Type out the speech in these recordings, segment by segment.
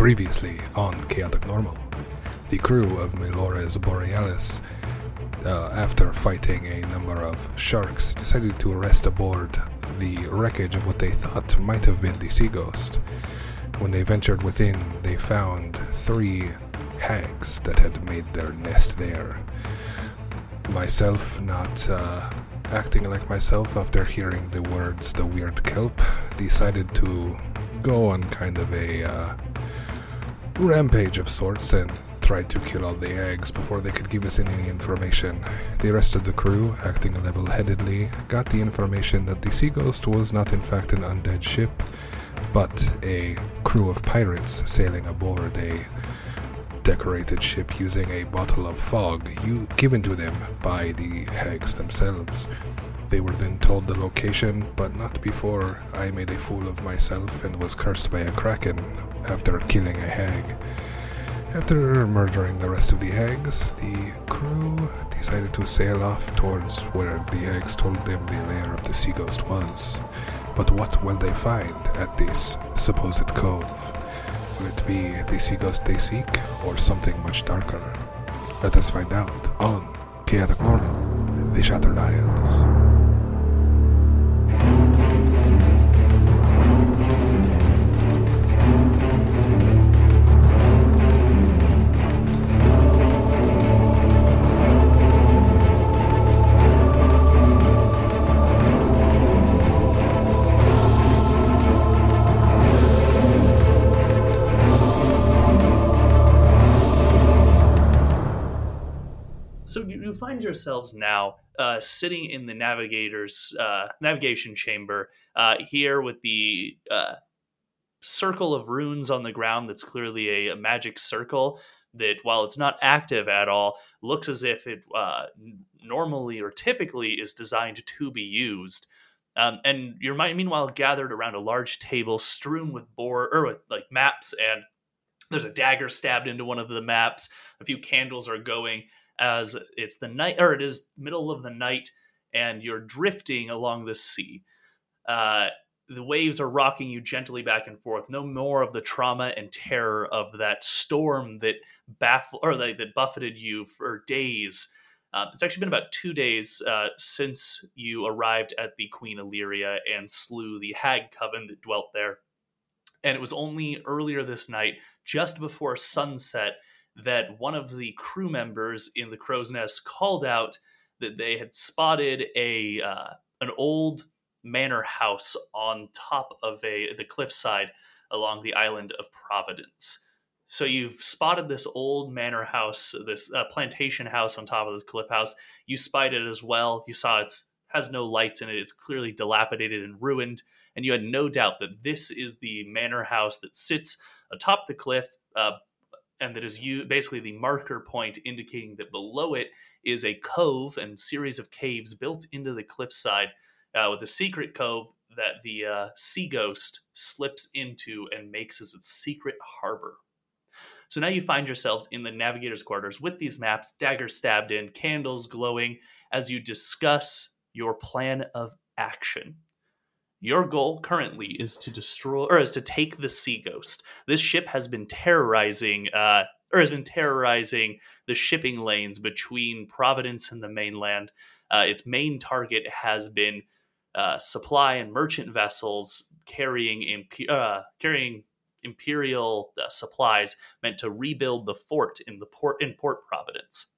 Previously on Chaotic Normal, the crew of Melora's Borealis, uh, after fighting a number of sharks, decided to rest aboard the wreckage of what they thought might have been the Sea Ghost. When they ventured within, they found three hags that had made their nest there. Myself, not uh, acting like myself after hearing the words the weird kelp, decided to go on kind of a uh, rampage of sorts and tried to kill all the eggs before they could give us any information. The rest of the crew, acting level headedly, got the information that the Sea Ghost was not in fact an undead ship, but a crew of pirates sailing aboard a decorated ship using a bottle of fog you, given to them by the hags themselves. They were then told the location, but not before I made a fool of myself and was cursed by a kraken after killing a hag. After murdering the rest of the hags, the crew decided to sail off towards where the hags told them the lair of the sea ghost was. But what will they find at this supposed cove? Will it be the sea ghost they seek, or something much darker? Let us find out on Chaotic Normal, The Shattered Isles. Find yourselves now uh, sitting in the navigator's uh, navigation chamber uh, here with the uh, circle of runes on the ground. That's clearly a, a, magic circle that, while it's not active at all, looks as if it uh, normally or typically is designed to be used. Um, and you're meanwhile gathered around a large table strewn with board or with like maps and there's a dagger stabbed into one of the maps. A few candles are going as it's the night or it is middle of the night and you're drifting along the sea. Uh, the waves are rocking you gently back and forth. No more of the trauma and terror of that storm that baffled or that, that buffeted you for days. Uh, it's actually been about two days uh, since you arrived at the Queen Illyria and slew the hag coven that dwelt there. And it was only earlier this night, just before sunset, that one of the crew members in the crow's nest called out that they had spotted a uh, an old manor house on top of a the cliffside along the island of Providence. So you've spotted this old manor house, this uh, plantation house on top of this cliff house. You spied it as well. You saw it has no lights in it. It's clearly dilapidated and ruined, and you had no doubt that this is the manor house that sits atop the cliff, uh, and that is you basically the marker point indicating that below it is a cove and series of caves built into the cliffside uh, with a secret cove that the uh, sea ghost slips into and makes as its secret harbor. So now you find yourselves in the navigator's quarters with these maps, daggers stabbed in, candles glowing, as you discuss your plan of action. Your goal currently is to destroy or is to take the Sea Ghost. This ship has been terrorizing uh, or has been terrorizing the shipping lanes between Providence and the mainland. Uh, its main target has been uh, supply and merchant vessels carrying uh, carrying imperial uh, supplies meant to rebuild the fort in the port in Port Providence.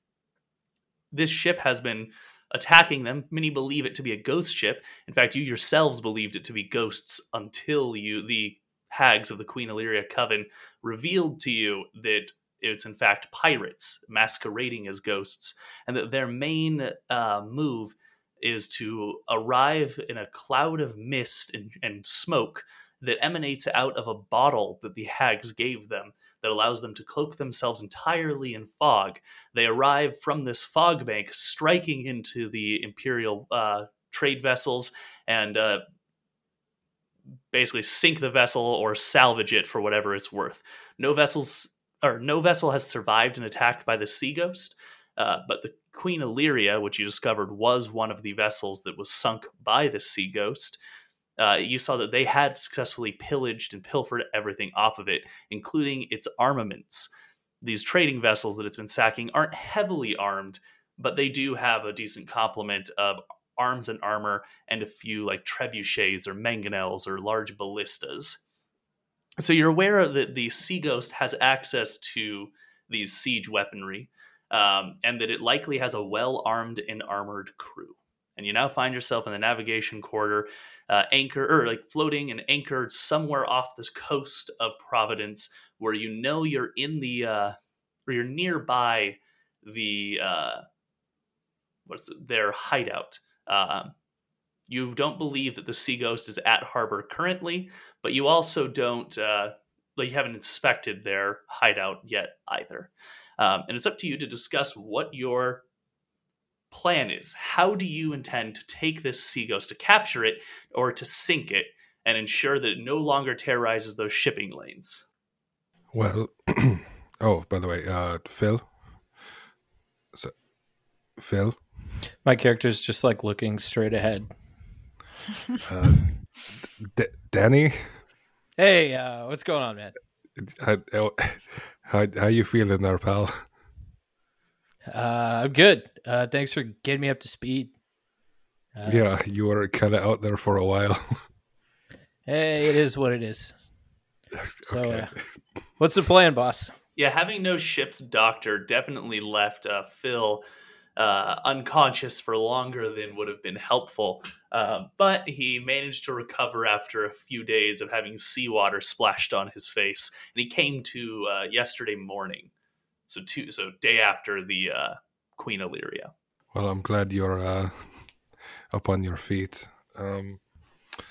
This ship has been attacking them. Many believe it to be a ghost ship. In fact, you yourselves believed it to be ghosts until you the hags of the Queen Illyria Coven revealed to you that it's in fact pirates masquerading as ghosts, and that their main uh, move is to arrive in a cloud of mist and, and smoke that emanates out of a bottle that the hags gave them that allows them to cloak themselves entirely in fog. They arrive from this fog bank, striking into the Imperial uh, trade vessels and uh, basically sink the vessel or salvage it for whatever it's worth. No vessels or no vessel has survived an attack by the Sea Ghost, uh, but the Queen Illyria, which you discovered was one of the vessels that was sunk by the Sea Ghost, uh, you saw that they had successfully pillaged and pilfered everything off of it, including its armaments. These trading vessels that it's been sacking aren't heavily armed, but they do have a decent complement of arms and armor and a few like trebuchets or mangonels or large ballistas. So you're aware that the Sea Ghost has access to these siege weaponry, um, and that it likely has a well armed and armored crew. And you now find yourself in the navigation quarter uh, anchor or like floating and anchored somewhere off this coast of Providence, where you know you're in the uh, or you're nearby the uh, what's it, their hideout. Uh, you don't believe that the Sea Ghost is at harbor currently, but you also don't uh, like you haven't inspected their hideout yet either. Um, and it's up to you to discuss what your plan is. How do you intend to take this sea ghost to capture it or to sink it and ensure that it no longer terrorizes those shipping lanes? Well, oh, by the way, uh, Phil. So, Phil. My character's just like looking straight ahead. Uh, D- Danny. Hey, uh, what's going on, man? How, how how you feeling there, pal? Uh, I'm good. Uh, thanks for getting me up to speed. Uh, yeah, you were kind of out there for a while. hey, it is what it is. So, okay. uh, what's the plan, boss? Yeah, having no ship's doctor definitely left uh, Phil uh, unconscious for longer than would have been helpful. Uh, but he managed to recover after a few days of having seawater splashed on his face, and he came to uh, yesterday morning. So two, so day after the uh, Queen Illyria. Well, I'm glad you're uh, up on your feet. Um,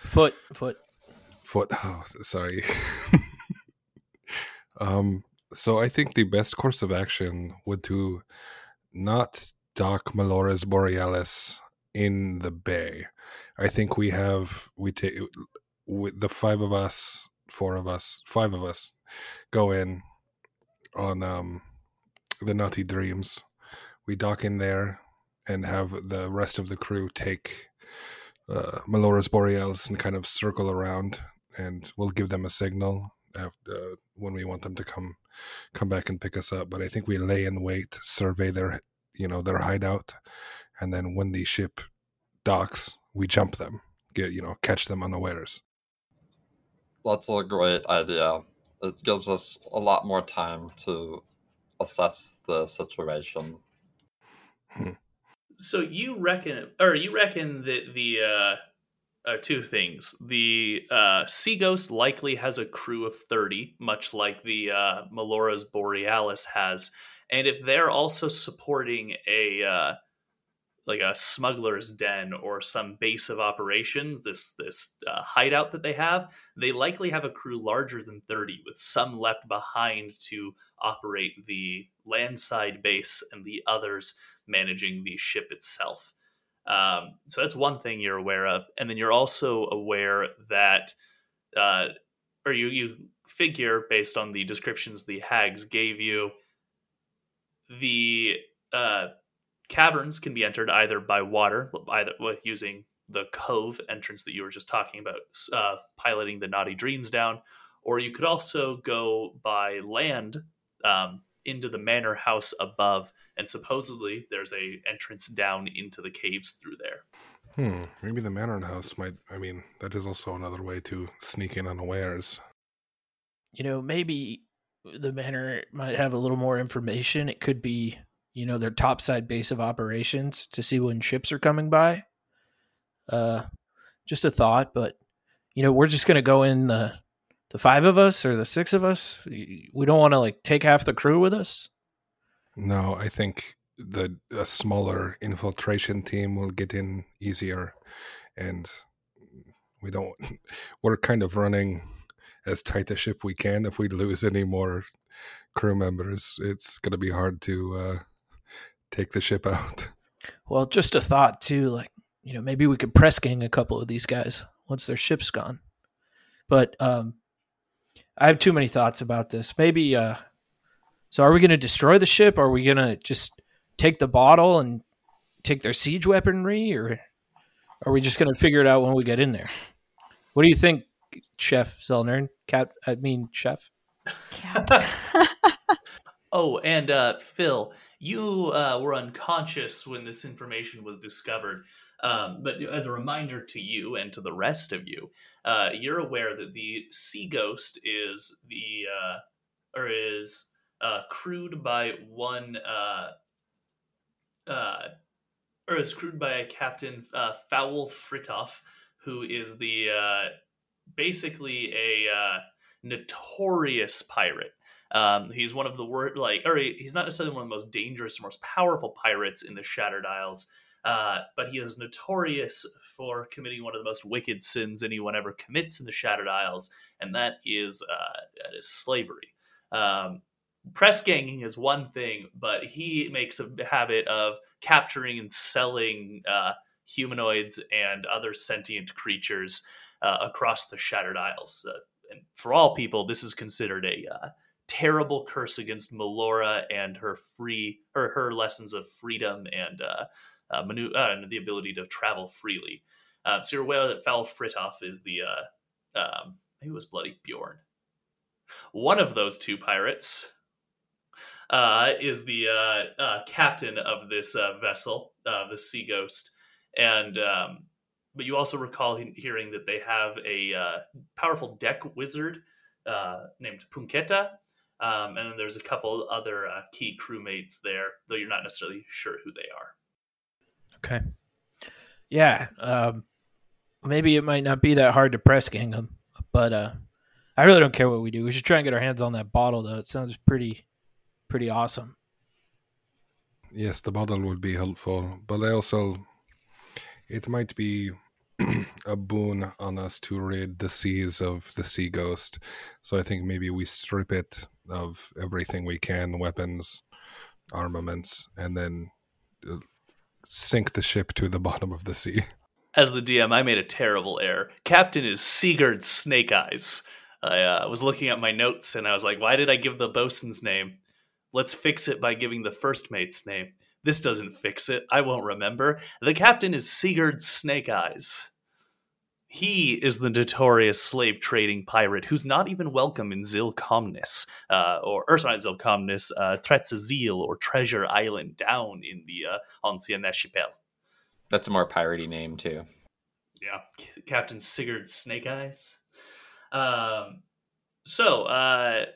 foot, foot, foot. Oh, sorry. um, so I think the best course of action would to not dock Melora's Borealis in the bay. I think we have we take with the five of us, four of us, five of us go in on um the Nutty Dreams. We dock in there and have the rest of the crew take uh, Melora's Borealis and kind of circle around, and we'll give them a signal after, uh, when we want them to come come back and pick us up. But I think we lay in wait, survey their you know their hideout, and then when the ship docks, we jump them, get you know catch them unawares. That's a great idea. It gives us a lot more time to assess the situation. Hmm. So you reckon, or you reckon that the uh, uh, two things: the uh, Sea Ghost likely has a crew of thirty, much like the uh, Melora's Borealis has, and if they're also supporting a uh, like a smuggler's den or some base of operations, this this uh, hideout that they have, they likely have a crew larger than 30 with some left behind to operate the landside base and the others managing the ship itself. Um, so that's one thing you're aware of, and then you're also aware that, uh, or you you figure based on the descriptions the hags gave you, the uh, Caverns can be entered either by water, either using the cove entrance that you were just talking about, uh, piloting the Naughty Dreams down, or you could also go by land um, into the manor house above, and supposedly there's a entrance down into the caves through there. Hmm. Maybe the Manor House might. I mean, that is also another way to sneak in unawares. You know, maybe the Manor might have a little more information. It could be, you know, their topside base of operations to see when ships are coming by. Uh, just a thought, but you know, we're just gonna go in the the five of us or the six of us. We don't want to like take half the crew with us. No, I think the a smaller infiltration team will get in easier, and we don't. We're kind of running as tight a ship we can. If we lose any more crew members, it's going to be hard to uh, take the ship out. Well, just a thought too. Like you know, maybe we could press gang a couple of these guys once their ship's gone. But um, I have too many thoughts about this. Maybe. Uh, so, are we going to destroy the ship? Are we going to just take the bottle and take their siege weaponry, or are we just going to figure it out when we get in there? What do you think, Chef Zelnern? Cat, I mean, Chef. oh, and uh, Phil, you uh, were unconscious when this information was discovered. Um, but as a reminder to you and to the rest of you, uh, you're aware that the Sea Ghost is the uh, or is uh, crewed by one uh, uh, or is crewed by a Captain uh, Foul Fritoff, who is the uh, basically a uh, notorious pirate. Um, he's one of the word like, or he's not necessarily one of the most dangerous most powerful pirates in the Shattered Isles, uh, but he is notorious for committing one of the most wicked sins anyone ever commits in the Shattered Isles, and that is uh, that is slavery. Um, press ganging is one thing, but he makes a habit of capturing and selling uh, humanoids and other sentient creatures uh, across the Shattered Isles. Uh, and for all people, this is considered a uh, terrible curse against Melora and her free or her lessons of freedom and uh, uh, manu- and the ability to travel freely. so you're aware that Foul Fritoff is the um, maybe it was Bloody Bjorn. One of those two pirates uh, is the uh, uh, captain of this uh, vessel, uh, the Sea Ghost, and um, but you also recall hearing that they have a uh, powerful deck wizard named Punketa, um, and then there's a couple other key crewmates there, though you're not necessarily sure who they are. Okay. Yeah. Um, maybe it might not be that hard to press gang them, but I really don't care what we do. We should try and get our hands on that bottle, though. It sounds pretty pretty awesome. Yes, the bottle would be helpful, but I also it might be a boon on us to rid the seas of the sea ghost. So I think maybe we strip it of everything we can, weapons, armaments, and then uh, sink the ship to the bottom of the sea. As the DM, I made a terrible error. Captain is Sigurd Snake Eyes. I uh, was looking at my notes and I was like, why did I give the bosun's name? Let's fix it by giving the first mate's name. This doesn't fix it. I won't remember. The captain is Sigurd Snake Eyes. He is the notorious slave trading pirate who's not even welcome in Zilcomnis, uh, or, or sorry, Zilcomnis, uh, Tretzazil, or Treasure Island down in the uh, Ancien Archipel. That's a more piratey name, too. Yeah, Captain Sigurd Snake Eyes. Um, so, uh,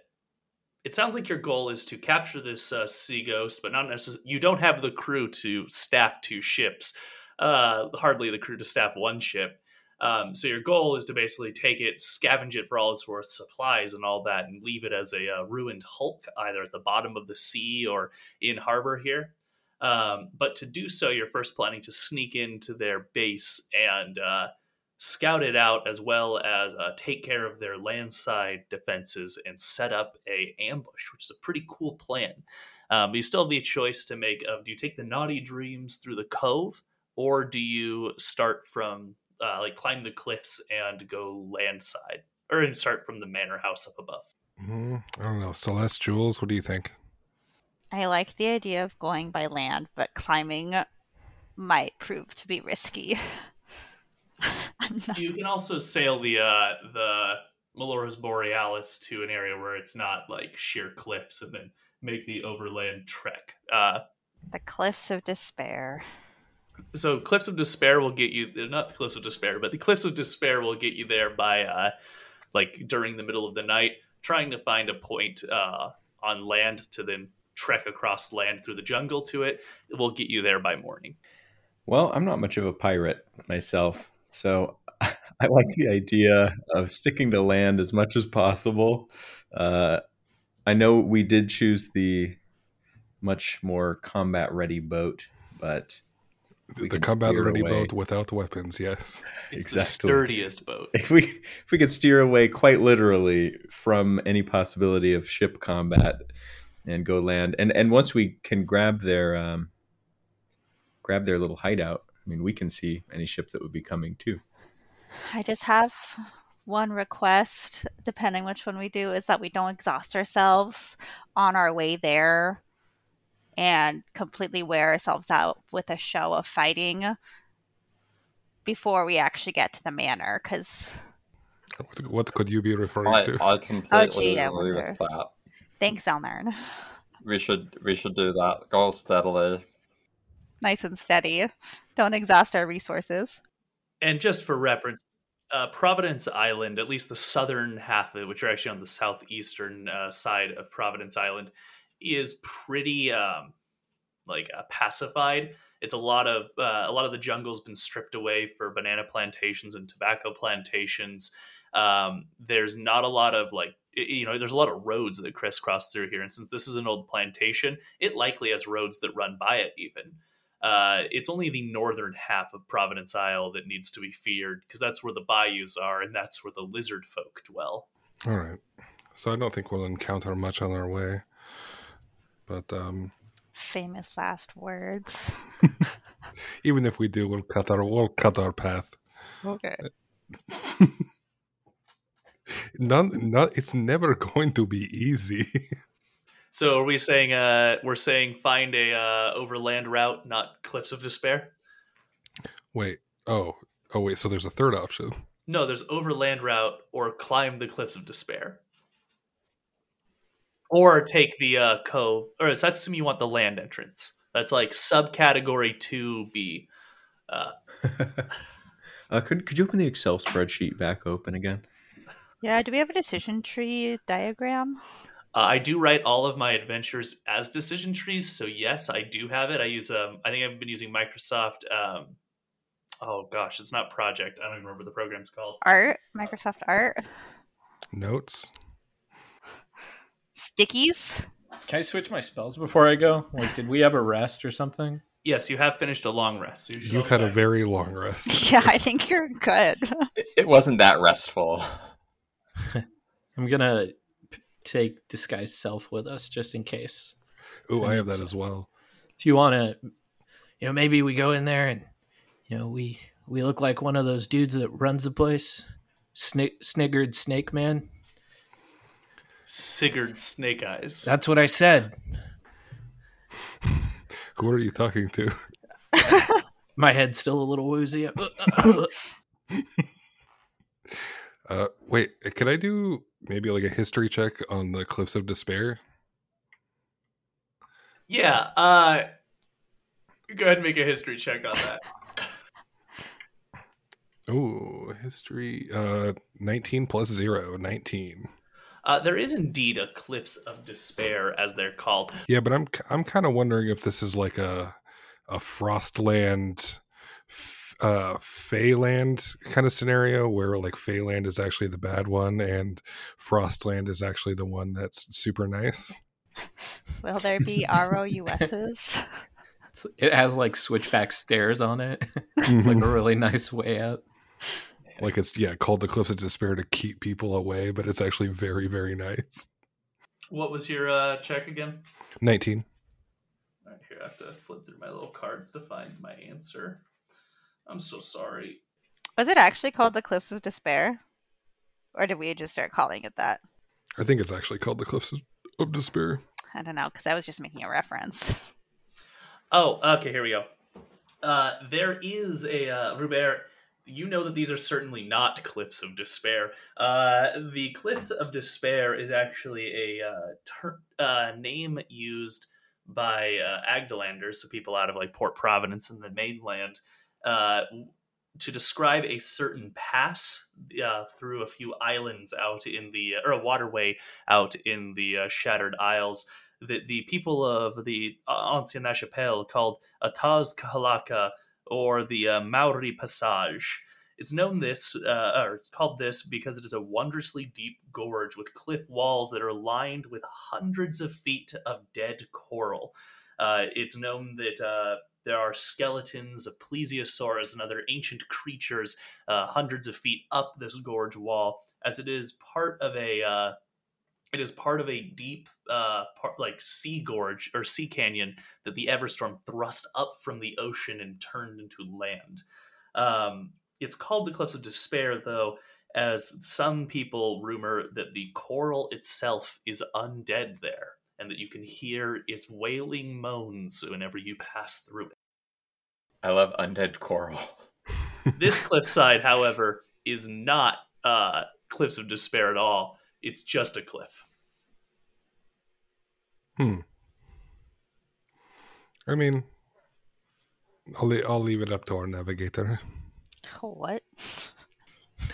it sounds like your goal is to capture this uh, sea ghost, but not necessarily. You don't have the crew to staff two ships. Uh, hardly the crew to staff one ship. Um, so your goal is to basically take it, scavenge it for all its worth, supplies and all that, and leave it as a uh, ruined hulk, either at the bottom of the sea or in harbor here. Um, but to do so, you're first planning to sneak into their base and uh, scout it out as well as uh, take care of their landside defenses and set up a ambush, which is a pretty cool plan. Um, but you still have the choice to make of do you take the naughty dreams through the cove or do you start from uh, like climb the cliffs and go landside or and start from the manor house up above? Mm, I don't know. Celeste Jules, what do you think? I like the idea of going by land, but climbing might prove to be risky. you can also sail the uh, the Melora's Borealis to an area where it's not like sheer cliffs, and then make the overland trek. Uh, the cliffs of despair. So Cliffs of Despair will get you they're not Cliffs of Despair, but the Cliffs of Despair will get you there by uh like during the middle of the night, trying to find a point uh on land to then trek across land through the jungle to it. It will get you there by morning. Well, I'm not much of a pirate myself, so I like the idea of sticking to land as much as possible. Uh, I know we did choose the much more combat ready boat, but we the combat ready away. boat without weapons. Yes. It's the Exactly. sturdiest boat. If we if we could steer away quite literally from any possibility of ship combat and go land, and and once we can grab their um, grab their little hideout, I mean, we can see any ship that would be coming too. I just have one request, depending which one we do, is that we don't exhaust ourselves on our way there and completely wear ourselves out with a show of fighting before we actually get to the manor. Because What, what could you be referring I, to? I completely gee, agree wonder. with that. thanks, Zelnern. We should we should do that. Go steadily. Nice and steady. Don't exhaust our resources. And just for reference, uh, Providence Island, at least the southern half of it, which are actually on the southeastern uh, side of Providence Island, is pretty um, like uh, pacified. It's a lot of uh, a lot of the jungle's been stripped away for banana plantations and tobacco plantations. Um, there's not a lot of like you know there's a lot of roads that crisscross through here, and since this is an old plantation, it likely has roads that run by it even. Uh, it's only the northern half of Providence Isle that needs to be feared because that's where the bayous are and that's where the lizard folk dwell. All right. So I don't think we'll encounter much on our way. But um, Famous last words. even if we do, we'll cut our we'll cut our path. Okay. None, not, it's never going to be easy. So are we saying uh, we're saying find a uh, overland route, not Cliffs of Despair? wait. Oh. Oh wait. So there's a third option. No, there's overland route or climb the Cliffs of Despair. Or take the uh, cove, or so that's assuming you want the land entrance. That's like subcategory two B. Uh, uh, could could you open the Excel spreadsheet back open again? Yeah, do we have a decision tree diagram? Uh, I do write all of my adventures as decision trees, so yes, I do have it. I use um, I think I've been using Microsoft. Um, oh gosh, it's not Project. I don't even remember what the program's called. Art? Microsoft Art? Notes. Stickies? Can I switch my spells before I go? Like, did we have a rest or something? Yes, you have finished a long rest. So you You've go had a very long rest. Yeah, I think you're good. It, it wasn't that restful. I'm gonna p- take disguise self with us just in case. Oh, I have that as well. If you want to, you know, maybe we go in there and you know we we look like one of those dudes that runs the place, Sni- Sniggered Snake Man. Sigurd Snake Eyes. That's what I said. Who are you talking to? My head's still a little woozy. Uh, wait, can I do maybe like a history check on the Cliffs of Despair? yeah. Uh, go ahead and make a history check on that. Oh, history. Uh, 19 plus 0, 19. Uh, there is indeed a Cliffs of Despair, as they're called. Yeah, but I'm I'm kind of wondering if this is like a a Frostland, f- uh, Feyland kind of scenario where like Feyland is actually the bad one and Frostland is actually the one that's super nice. Will there be ROUSs? It's- it has like switchback stairs on it. it's like a really nice way out. Like it's yeah called the Cliffs of Despair to keep people away, but it's actually very very nice. What was your uh, check again? 19. All right, here I have to flip through my little cards to find my answer. I'm so sorry. Was it actually called the Cliffs of Despair? Or did we just start calling it that? I think it's actually called the Cliffs of- of Despair. I don't know, because I was just making a reference. Oh, okay, here we go. Uh, there is a uh, Robert. You know that these are certainly not Cliffs of Despair. Uh, the Cliffs of Despair is actually a uh, ter- uh, name used by uh, Agdalanders, so people out of like Port Providence and the mainland, uh, to describe a certain pass uh, through a few islands out in the or a waterway out in the Shattered Isles that the people of the Ancien Archipel called Ataz Kahalaka or the uh, Maori Passage. It's known this, uh, or it's called this because it is a wondrously deep gorge with cliff walls that are lined with hundreds of feet of dead coral. Uh, it's known that uh, there are skeletons of plesiosaurs and other ancient creatures uh, hundreds of feet up this gorge wall, as it is part of a uh, it is part of a deep uh, part, like sea gorge or sea canyon that the Everstorm thrust up from the ocean and turned into land. Um, it's called the Cliffs of Despair, though, as some people rumor that the coral itself is undead there, and that you can hear its wailing moans whenever you pass through it. I love undead coral. this cliffside, however, is not uh, Cliffs of Despair at all. It's just a cliff. Hmm. I mean, I'll, le- I'll leave it up to our navigator. What?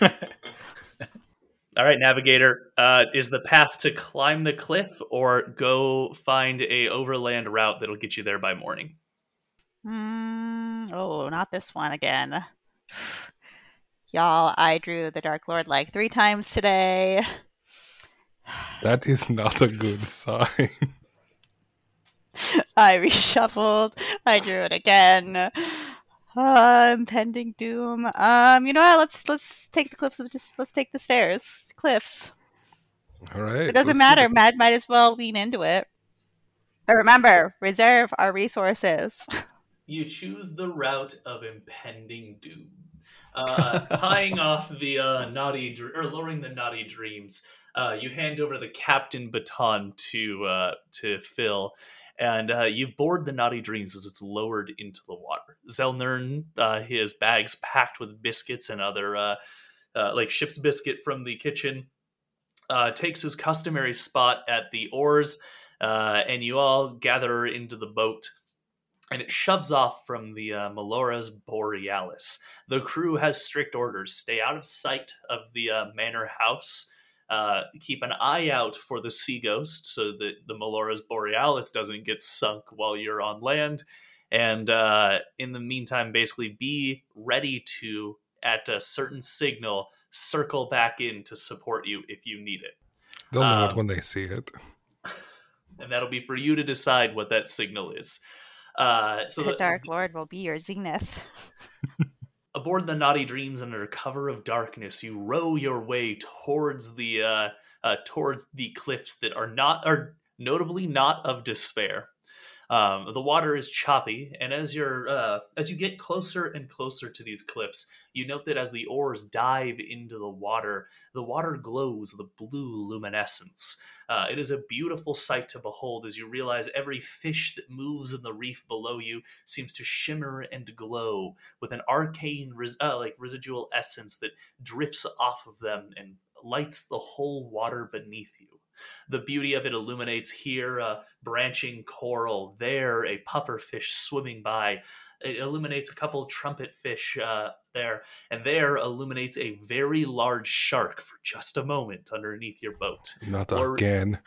All right, navigator. Uh, is the path to climb the cliff or go find a overland route that'll get you there by morning? Mm, oh, not this one again. Y'all, I drew the Dark Lord like three times today. That is not a good sign. I reshuffled. I drew it again. Uh, impending doom. Um, you know what? Let's let's take the cliffs of just let's take the stairs, cliffs. All right. It doesn't matter. do. Mad might as well lean into it. But remember, reserve our resources. You choose the route of impending doom, uh, tying off the uh, naughty dr- or lowering the naughty dreams. Uh, you hand over the captain baton to uh, to Phil, and uh, you board the naughty dreams as it's lowered into the water. Zelnern, uh, his bags packed with biscuits and other uh, uh, like ship's biscuit from the kitchen, uh, takes his customary spot at the oars, uh, and you all gather into the boat and it shoves off from the uh, Melora's Borealis. The crew has strict orders: stay out of sight of the manor house. Uh, keep an eye out for the sea ghost so that the Melora's Borealis doesn't get sunk while you're on land. And uh, in the meantime, basically be ready to, at a certain signal, circle back in to support you if you need it. They'll know it um, when they see it. And that'll be for you to decide what that signal is. Uh, so the the- Dark Lord will be your zenith. aboard the naughty dreams under cover of darkness you row your way towards the uh, uh, towards the cliffs that are not are notably not of despair. Um, the water is choppy and as you're uh, as you get closer and closer to these cliffs you note that as the oars dive into the water the water glows with a blue luminescence uh, it is a beautiful sight to behold as you realize every fish that moves in the reef below you seems to shimmer and glow with an arcane res- uh, like residual essence that drifts off of them and lights the whole water beneath you. The beauty of it illuminates here a branching coral there a puffer fish swimming by it illuminates a couple trumpet fish uh, there and there illuminates a very large shark for just a moment underneath your boat Not or- again.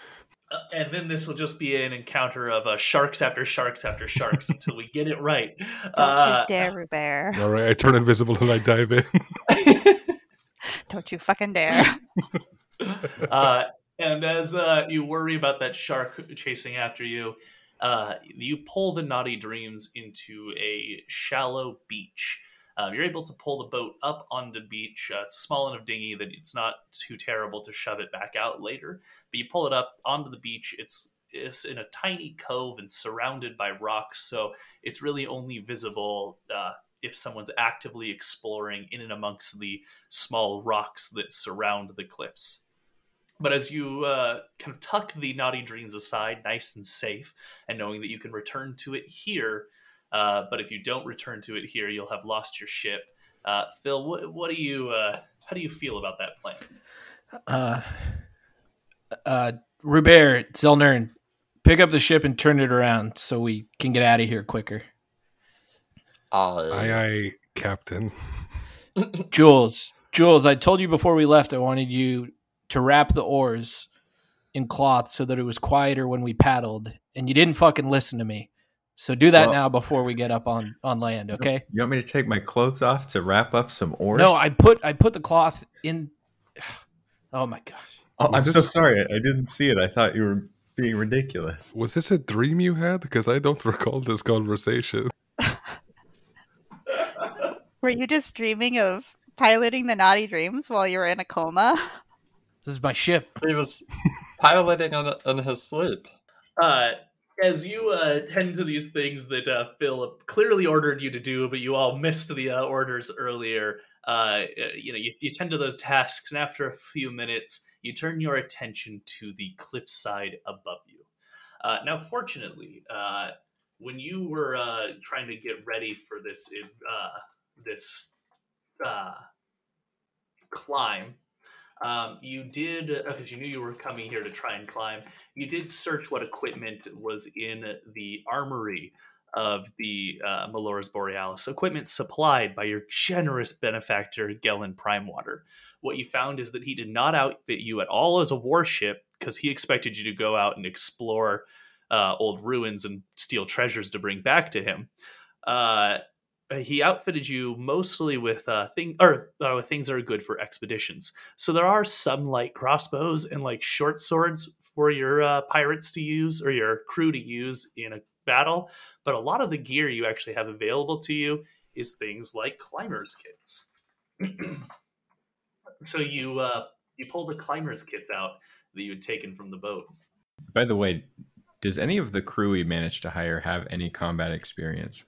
uh, and then this will just be an encounter of uh, sharks after sharks after sharks until we get it right. Don't Uh, you dare, Rubert. All right, I turn invisible and I dive in. Don't you fucking dare. uh, and as uh, you worry about that shark chasing after you, uh, you pull the naughty dreams into a shallow beach. Um, you're able to pull the boat up on the beach. Uh, it's a small enough dinghy that it's not too terrible to shove it back out later. But you pull it up onto the beach. It's it's in a tiny cove and surrounded by rocks, so it's really only visible uh, if someone's actively exploring in and amongst the small rocks that surround the cliffs. But as you uh, kind of tuck the naughty dreams aside, nice and safe, and knowing that you can return to it here, uh, but if you don't return to it here, you'll have lost your ship. Uh, Phil, what, what do you, uh, how do you feel about that plan? Uh, uh, Rubert, Zelnern, pick up the ship and turn it around so we can get out of here quicker. Uh, Aye, aye, Captain. Jules, Jules, I told you before we left I wanted you to wrap the oars in cloth so that it was quieter when we paddled, and you didn't fucking listen to me. So do that Well- now before we get up on on land, okay? You want me to take my clothes off to wrap up some oars? No, I put I put the cloth in. Oh my gosh! Oh, I'm so sorry. I didn't see it. I thought you were being ridiculous. Was this a dream you had? Because I don't recall this conversation. Were you just dreaming of piloting the naughty dreams while you were in a coma? This is my ship. he was piloting on, in his sleep. Uh, as you uh, tend to these things that uh, Philip clearly ordered you to do, but you all missed the uh, orders earlier. Uh, you know, you, you tend to those tasks, and after a few minutes, you turn your attention to the cliffside above you. Uh, now, fortunately, uh, when you were uh, trying to get ready for this uh, this uh, climb, um, you did because you knew you were coming here to try and climb. You did search what equipment was in the armory of the uh, Borealis, equipment supplied by your generous benefactor Gellin Primewater. What you found is that he did not outfit you at all as a warship because he expected you to go out and explore uh, old ruins and steal treasures to bring back to him. Uh, he outfitted you mostly with uh, thing or uh, things that are good for expeditions. So there are some light crossbows and like short swords for your uh, pirates to use or your crew to use in a battle. But a lot of the gear you actually have available to you is things like climbers kits. so you uh, you pull the climbers kits out that you had taken from the boat. By the way, does any of the crew we managed to hire have any combat experience?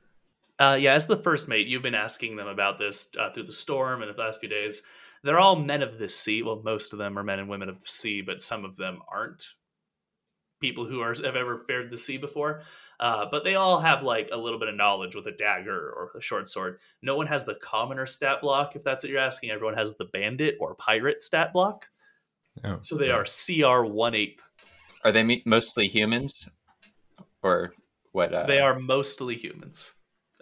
Uh, yeah, as the first mate, you've been asking them about this uh, through the storm and the last few days. They're all men of the sea. Well, most of them are men and women of the sea, but some of them aren't people who are have ever fared the sea before. Uh, but they all have like a little bit of knowledge with a dagger or a short sword. No one has the commoner stat block, if that's what you're asking. Everyone has the bandit or pirate stat block. Oh, So they are CR one eighth. Are they mostly humans, or what? Uh, They are mostly humans,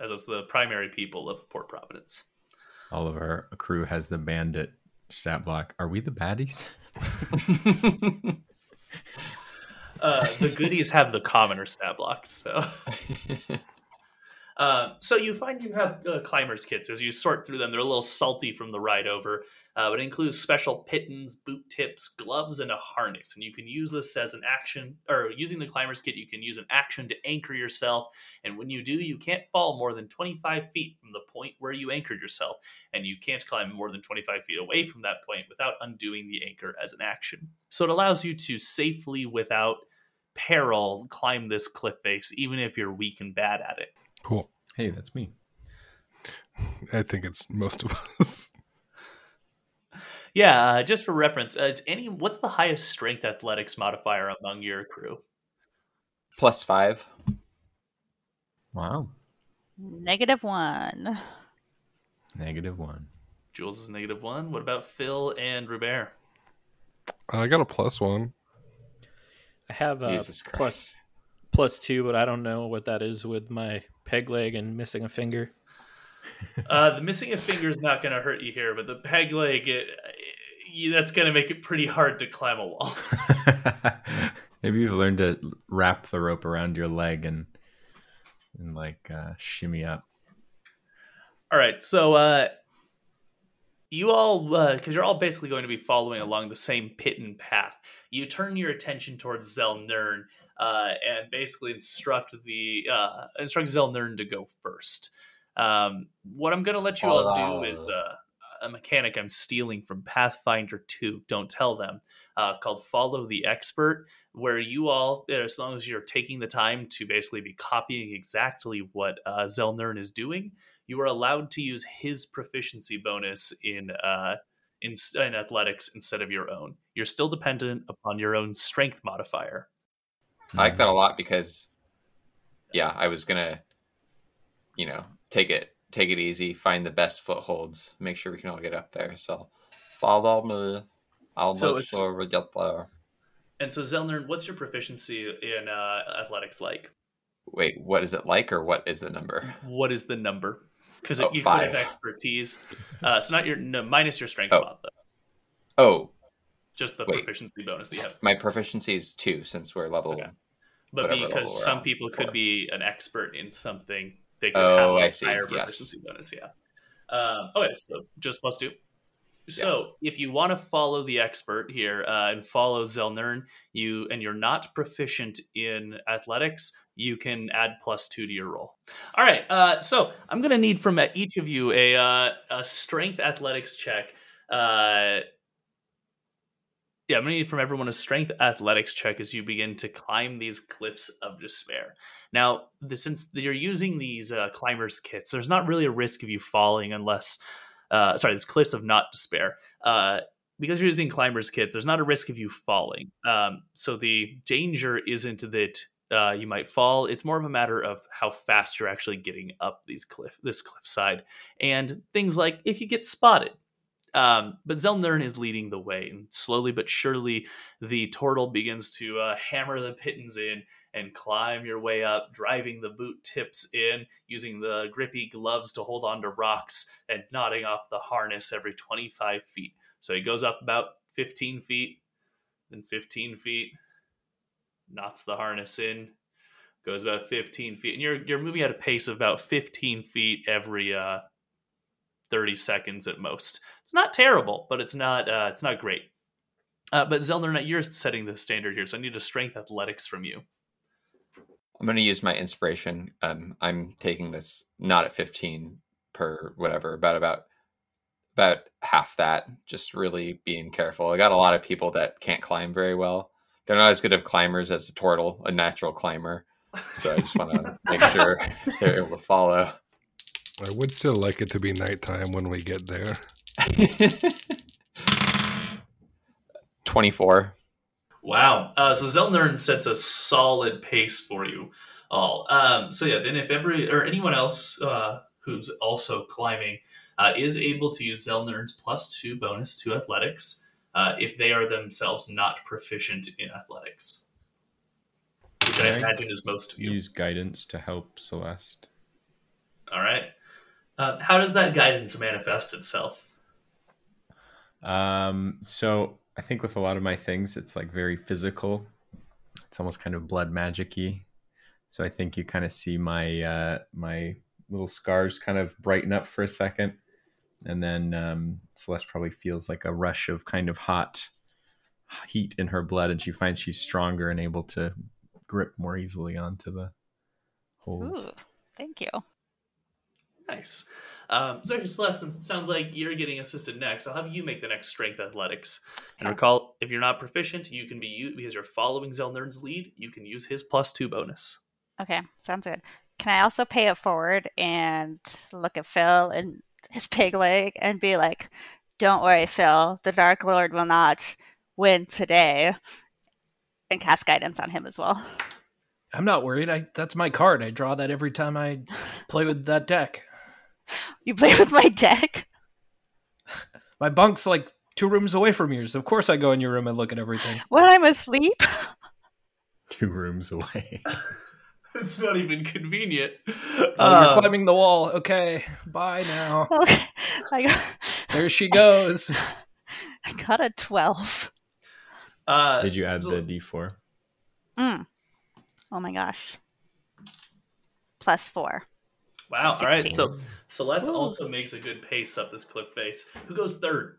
as the primary people of Port Providence. all of our crew has the bandit stat block. Are we the baddies? Uh, the goodies have the commoner stat block. So, uh, so you find you have uh, climbers kits as you sort through them. They're a little salty from the ride over, uh, but it includes special pitons, boot tips, gloves, and a harness. And you can use this as an action, or using the climbers kit, you can use an action to anchor yourself. And when you do, you can't fall more than 25 feet from the point where you anchored yourself, and you can't climb more than 25 feet away from that point without undoing the anchor as an action. So it allows you to safely, without peril, climb this cliff face, even if you're weak and bad at it. Cool. Hey, that's me. I think it's most of us. Yeah, uh, just for reference, uh, is any what's the highest strength athletics modifier among your crew? plus five. Wow. Negative one. Negative one. Jules is negative one. What about Phil and Robert? I got a plus one. I have a plus plus two, but I don't know what that is with my peg leg and missing a finger. Uh, the missing a finger is not going to hurt you here, but the peg leg, it, you, that's going to make it pretty hard to climb a wall. Maybe you've learned to wrap the rope around your leg and and like uh, shimmy up. All right, so uh, you all, because you're all basically going to be following along the same pit and path, you turn your attention towards Zelnern uh, and basically instruct the uh, instruct Zelnern to go first. Um, what I'm going to let you all do is the a mechanic I'm stealing from Pathfinder 2. Don't tell them. Uh, called Follow the Expert, where you all, as long as you're taking the time to basically be copying exactly what uh, Zelnern is doing, you are allowed to use his proficiency bonus in uh, in, in athletics instead of your own. You're still dependent upon your own strength modifier. I like that a lot because, yeah, I was gonna, you know, take it take it easy, find the best footholds, make sure we can all get up there. So follow me. I'll So make sure we get there. And so, Zelnern, what's your proficiency in uh, athletics like? Wait, what is it like, or what is the number? What is the number? Because Oh, you five. have expertise. Uh, so not your no, minus your strength Oh. mod though. Oh, Just the Wait. proficiency bonus that you have. my proficiency is two since we're level. Okay. But because some people could be an expert in something, they could Oh, have I a see. higher Yes. proficiency bonus. Yeah. Um, okay, so just plus two. So if you want to follow the expert here uh, and follow Zelnern, you and you're not proficient in athletics, you can add plus two to your roll. All right. Uh, so I'm gonna need from uh, each of you a uh, a strength athletics check. Yeah, I'm gonna need from everyone a strength athletics check as you begin to climb these cliffs of despair. Now, the, since you're using these uh, climbers kits, there's not really a risk of you falling unless, uh, sorry, these cliffs of not despair. Uh, because you're using climbers kits, there's not a risk of you falling. Um, so the danger isn't that uh, you might fall. It's more of a matter of how fast you're actually getting up these cliff, this cliffside, and things like if you get spotted. Um, but Zelnern is leading the way, and slowly but surely, the turtle begins to uh, hammer the pitons in and climb your way up, driving the boot tips in, using the grippy gloves to hold onto rocks, and knotting off the harness every 25 feet. So he goes up about 15 feet, then 15 feet, knots the harness in, goes about 15 feet, and you're you're moving at a pace of about 15 feet every uh, 30 seconds at most. It's not terrible, but it's not uh, it's not great. Uh, but Zelnern, you're setting the standard here, so I need a strength athletics from you. I'm going to use my inspiration. Um, I'm taking this not at 15 per whatever, about about about half that. Just really being careful. I got a lot of people that can't climb very well. They're not as good of climbers as a turtle, a natural climber. So I just want to make sure they're able to follow. I would still like it to be nighttime when we get there. 24. Wow. Uh, so Zelnern sets a solid pace for you all. Um, so yeah, then if every or anyone else uh, who's also climbing uh, is able to use Zelnern's plus two bonus to athletics, uh, if they are themselves not proficient in athletics, which I Okay. imagine is most of you. Use guidance to help Celeste. All right. Uh, how does that guidance manifest itself? Um, so I think with a lot of my things, it's like very physical. It's almost kind of blood magic-y. So I think you kind of see my uh, my little scars kind of brighten up for a second, and then um, Celeste probably feels like a rush of kind of hot heat in her blood, and she finds she's stronger and able to grip more easily onto the holes. Ooh, thank you. Nice. Um, so, actually, Celeste, since it sounds like you're getting assisted next, I'll have you make the next strength athletics. And recall, if you're not proficient, you can be used because you're following Zelnern's lead. You can use his plus two bonus. Okay, sounds good. Can I also pay it forward and look at Phil and his pig leg and be like, "Don't worry, Phil. The Dark Lord will not win today," and cast guidance on him as well. I'm not worried. I that's my card. I draw that every time I play with that deck. You play with my deck. My bunk's like two rooms away from yours. Of course, I go in your room and look at everything. when I'm asleep. Two rooms away. it's not even convenient. Oh, Uh, you're climbing the wall. Okay, bye now. Okay, I got, There she goes. I got a twelve. uh, Did you add the D4? Mm. Oh my gosh. Plus four. Wow. So All right. So Celeste Ooh. also makes a good pace up this cliff face. Who goes third?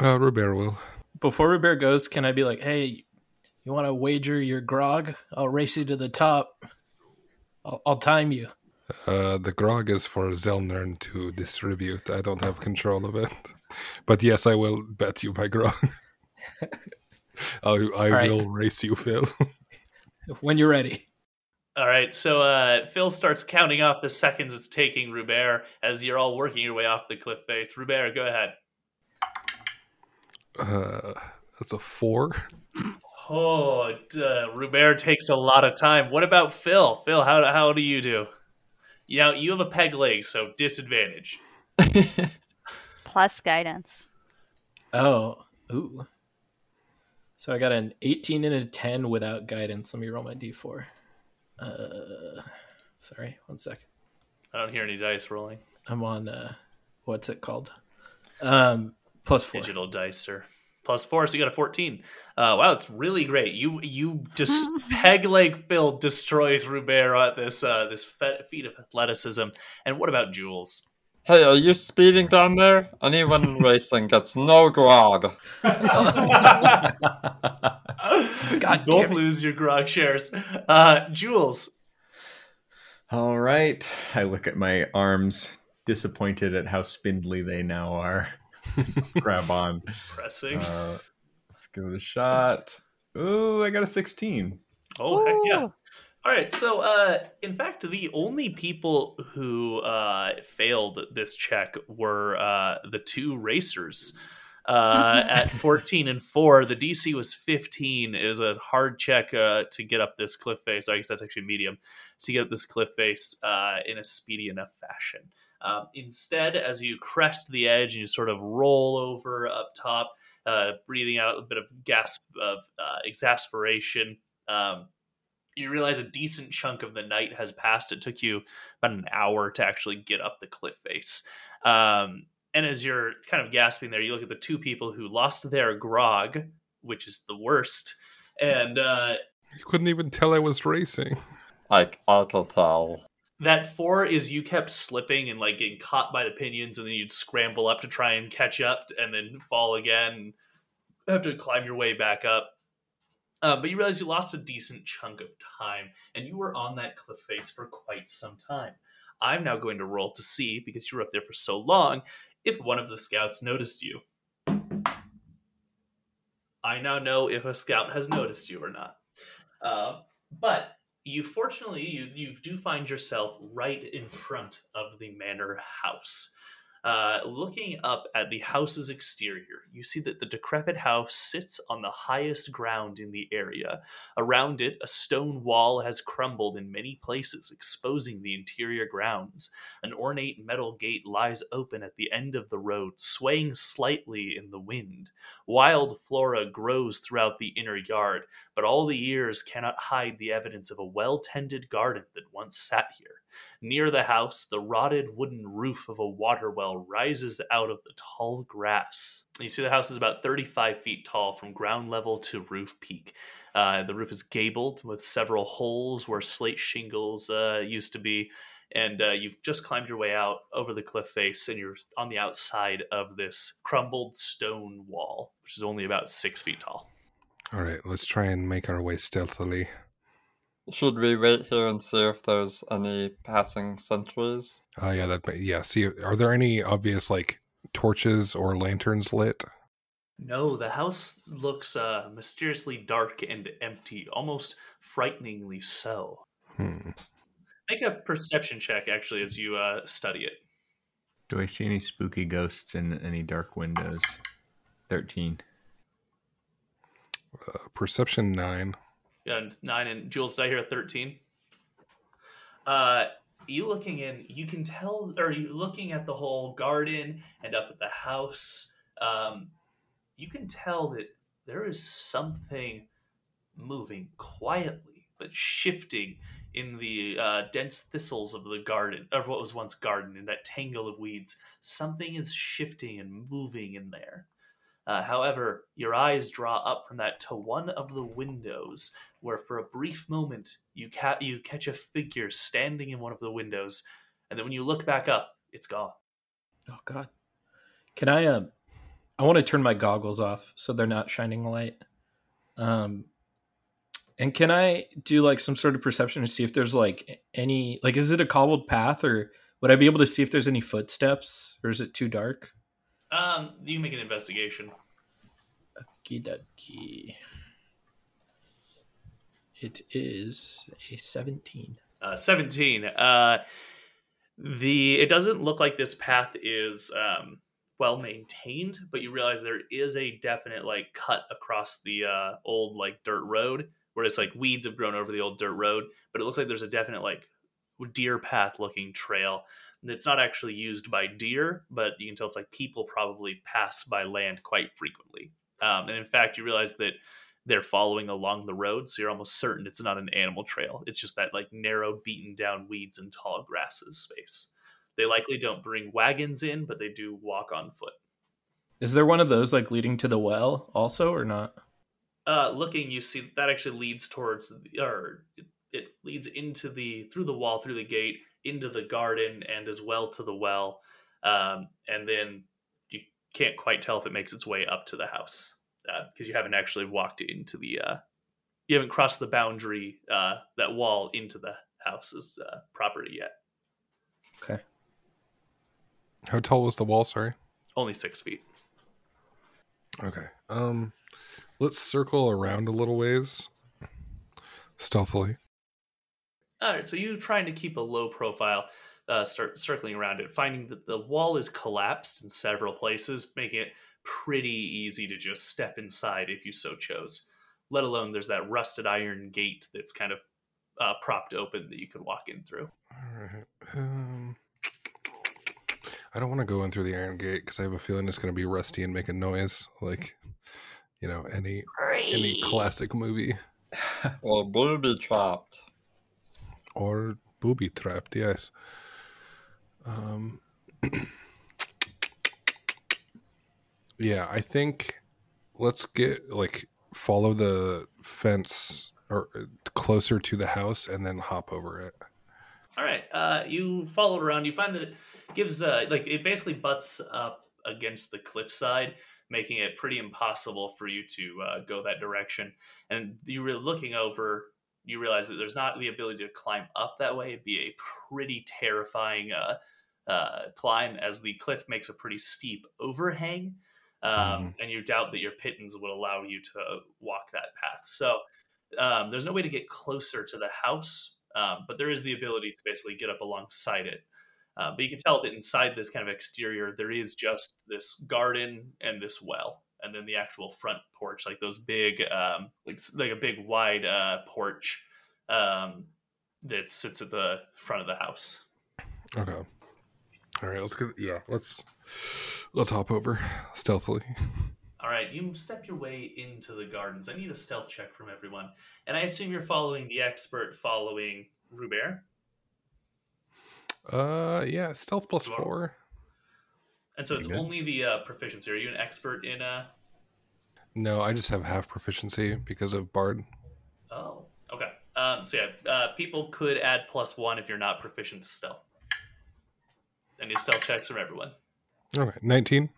Uh, Robert will. Before Robert goes, can I be like, hey, you want to wager your grog? I'll race you to the top. I'll, I'll time you. Uh, the grog is for Zelnern to distribute. I don't have control of it. But yes, I will bet you my grog. I, I right. will race you, Phil. When you're ready. All right, so uh, Phil starts counting off the seconds it's taking Rubert as you're all working your way off the cliff face. Rubert, go ahead. Uh, that's a four. Oh, d- uh, Rubert takes a lot of time. What about Phil? Phil, how how do you do? You know, you have a peg leg, so disadvantage. Plus guidance. Oh, ooh. So I got an 18 and a 10 without guidance. Let me roll my d4. Uh, sorry, one second. I don't hear any dice rolling. I'm on uh, what's it called? Um, plus four. Digital dicer. Plus four, so you got a 14. Uh, wow, it's really great. You you just peg leg Phil destroys Robert at this uh, this fe- feat of athleticism. And what about Jules? Hey, are you speeding down there? Anyone racing gets no grog. God Both damn it. lose your grog shares. Uh, Jules, All right. I look at my arms, disappointed at how spindly they now are. Grab on. pressing. Uh, let's give it a shot. Ooh, I got a 16. oh, heck yeah. All right, so uh, in fact, the only people who uh, failed this check were uh, the two racers. Uh, at 14 and 4, the DC was 15. It was a hard check uh, to get up this cliff face. I guess that's actually medium to get up this cliff face uh, in a speedy enough fashion. Um, instead, as you crest the edge and you sort of roll over up top, uh, breathing out a bit of gasp of uh, exasperation, um, you realize a decent chunk of the night has passed. It took you about an hour to actually get up the cliff face. Um, and as you're kind of gasping there, you look at the two people who lost their grog, which is the worst. And uh, You couldn't even tell I was racing. Like, I can that four is you kept slipping and like getting caught by the pinions, and then you'd scramble up to try and catch up and then fall again, have to climb your way back up. Uh, but you realize you lost a decent chunk of time, and you were on that cliff face for quite some time. I'm now going to roll to see, because you were up there for so long, if one of the scouts noticed you. I now know if a scout has noticed you or not. Uh, but you fortunately you you do find yourself right in front of the manor house. Uh, looking up at the house's exterior, you see that the decrepit house sits on the highest ground in the area. Around it, a stone wall has crumbled in many places, exposing the interior grounds. An ornate metal gate lies open at the end of the road, swaying slightly in the wind. Wild flora grows throughout the inner yard, but all the years cannot hide the evidence of a well tended garden that once sat here. Near the house, the rotted wooden roof of a water well rises out of the tall grass. You see, the house is about 35 feet tall from ground level to roof peak. Uh, the roof is gabled with several holes where slate shingles uh, used to be. And uh, you've just climbed your way out over the cliff face, and you're on the outside of this crumbled stone wall, which is only about six feet tall. All right, let's try and make our way stealthily. Should we wait here and see if there's any passing sentries? Oh yeah, that yeah. See, are there any obvious like torches or lanterns lit? No, the house looks uh, mysteriously dark and empty, almost frighteningly so. Hmm. Make a perception check, actually, as you uh, study it. Do I see any spooky ghosts in any dark windows? 13. Uh, perception nine. And nine and Jules, did I hear a thirteen? Uh, you looking in, you can tell, or you looking at the whole garden and up at the house. Um, you can tell that there is something moving quietly, but shifting in the uh, dense thistles of the garden, of what was once garden, in that tangle of weeds. Something is shifting and moving in there. Uh, however, your eyes draw up from that to one of the windows, where for a brief moment you ca- you catch a figure standing in one of the windows, and then when you look back up, it's gone. Oh God. Can I um I want to turn my goggles off so they're not shining light. Um and can I do like some sort of perception to see if there's like any like is it a cobbled path or would I be able to see if there's any footsteps or is it too dark? Um, you make an investigation. Okie It is a 17. Uh, Seventeen. Uh, the it doesn't look like this path is um, well maintained, but you realize there is a definite like cut across the uh, old like dirt road where it's like weeds have grown over the old dirt road, but it looks like there's a definite like deer path looking trail that's not actually used by deer, but you can tell it's like people probably pass by land quite frequently. Um, and in fact, you realize that they're following along the road, so you're almost certain it's not an animal trail. It's just that like narrow, beaten down weeds and tall grasses space. They likely don't bring wagons in, but they do walk on foot. Is there one of those like leading to the well also or not? Uh, looking, you see that actually leads towards, the, or it, it leads into the through the wall, through the gate, into the garden, and as well to the well. Um, and then you can't quite tell if it makes its way up to the house because uh, you haven't actually walked into the, uh, you haven't crossed the boundary, uh, that wall into the house's uh, property yet. Okay. How tall was the wall? Sorry. Only six feet. Okay. Um, let's circle around a little ways, stealthily. All right. So you're trying to keep a low profile, uh, start circling around it, finding that the wall is collapsed in several places, making it pretty easy to just step inside if you so chose. Let alone there's that rusted iron gate that's kind of uh, propped open that you could walk in through. All right. Um, I don't want to go in through the iron gate because I have a feeling it's going to be rusty and make a noise, like you know any any classic movie. or booby trapped. Or booby trapped, yes. Um. yeah, I think let's get like follow the fence or closer to the house and then hop over it. All right. Uh, you follow it around. You find that it gives uh, like it basically butts up against the cliffside, making it pretty impossible for you to uh, go that direction. And you were looking over, you realize that there's not the ability to climb up that way. It'd be a pretty terrifying uh, uh, climb, as the cliff makes a pretty steep overhang. Um, mm. And you doubt that your pitons would allow you to walk that path. So um, there's no way to get closer to the house, um, but there is the ability to basically get up alongside it. Uh, but you can tell that inside this kind of exterior, there is just this garden and this well, and then the actual front porch, like those big, um, like like a big wide uh, porch um, that sits at the front of the house. Okay. All right. Let's go. Yeah. Let's let's hop over stealthily. All right, you step your way into the gardens. I need a stealth check from everyone, and I assume you're following the expert, following Rubert. Uh, yeah, stealth plus four. And so it's only the uh, proficiency. Are you an expert in uh? No, I just have half proficiency because of bard. Oh, okay. Um, so yeah, uh, people could add plus one if you're not proficient to stealth. I need stealth checks from everyone. All right, nineteen.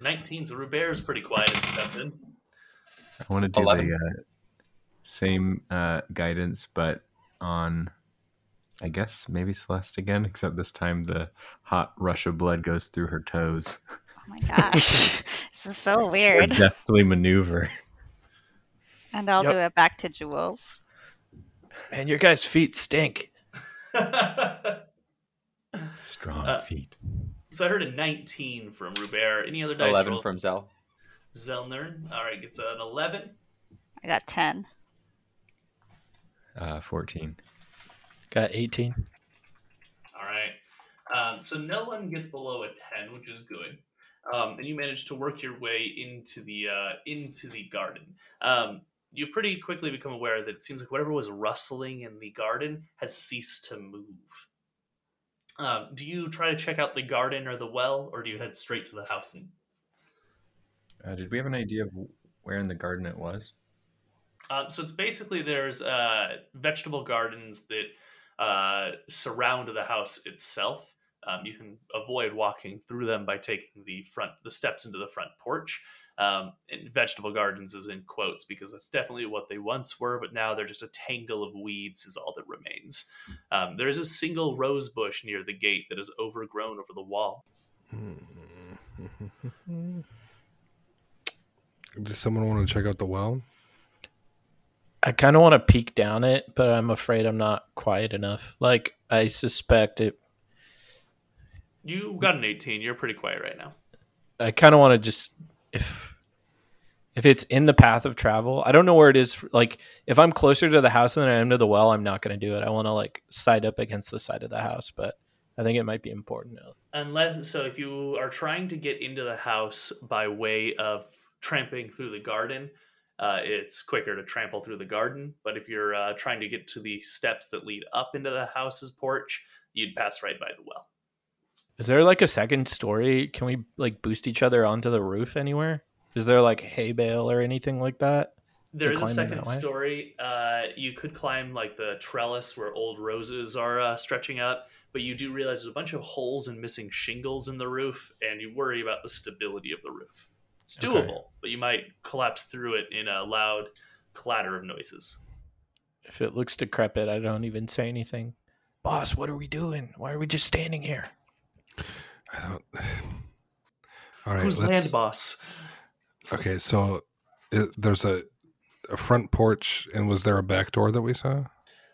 Nineteen. So Rubert is pretty quiet as he steps in. I want to do 11. the uh, same uh, guidance, but on I guess maybe Celeste again, except this time the hot rush of blood goes through her toes. Oh my gosh. this is so weird. deftly maneuver. And I'll yep. do it back to Jules. And your guys' feet stink. Strong uh, feet. So I heard a 19 from Rubert. Any other dice 11 roll? from Zell. Zelnern. All right, gets an 11. I got 10. Uh, 14. Got 18. All right. Um, so no one gets below a 10, which is good. Um, and you manage to work your way into the uh, into the garden. Um, you pretty quickly become aware that it seems like whatever was rustling in the garden has ceased to move. Um, do you try to check out the garden or the well, or do you head straight to the house? And... Uh, did we have an idea of where in the garden it was? Um, so it's basically there's uh, vegetable gardens that uh, surround the house itself. Um, you can avoid walking through them by taking the front the steps into the front porch. Um, and vegetable gardens is in quotes because that's definitely what they once were, but now they're just a tangle of weeds is all that remains. Um, there is a single rose bush near the gate that is overgrown over the wall. Does someone want to check out the well? I kind of want to peek down it, but I'm afraid I'm not quiet enough. Like I suspect it. You got an 18. You're pretty quiet right now. I kind of want to just if if it's in the path of travel. I don't know where it is. Like if I'm closer to the house than I am to the well, I'm not going to do it. I want to like side up against the side of the house, but I think it might be important. Unless so, if you are trying to get into the house by way of tramping through the garden, uh, it's quicker to trample through the garden. But if you're uh, trying to get to the steps that lead up into the house's porch, you'd pass right by the well. Is there like a second story? Can we like boost each other onto the roof anywhere? Is there like hay bale or anything like that? There is a second story. Uh, you could climb like the trellis where old roses are uh, stretching up, but you do realize there's a bunch of holes and missing shingles in the roof, and you worry about the stability of the roof. It's Okay. doable, but you might collapse through it in a loud clatter of noises. If it looks decrepit, I don't even say anything. Boss, what are we doing? Why are we just standing here? I don't. All right, Who's let's. land boss? Okay, so it, there's a a front porch, and was there a back door that we saw?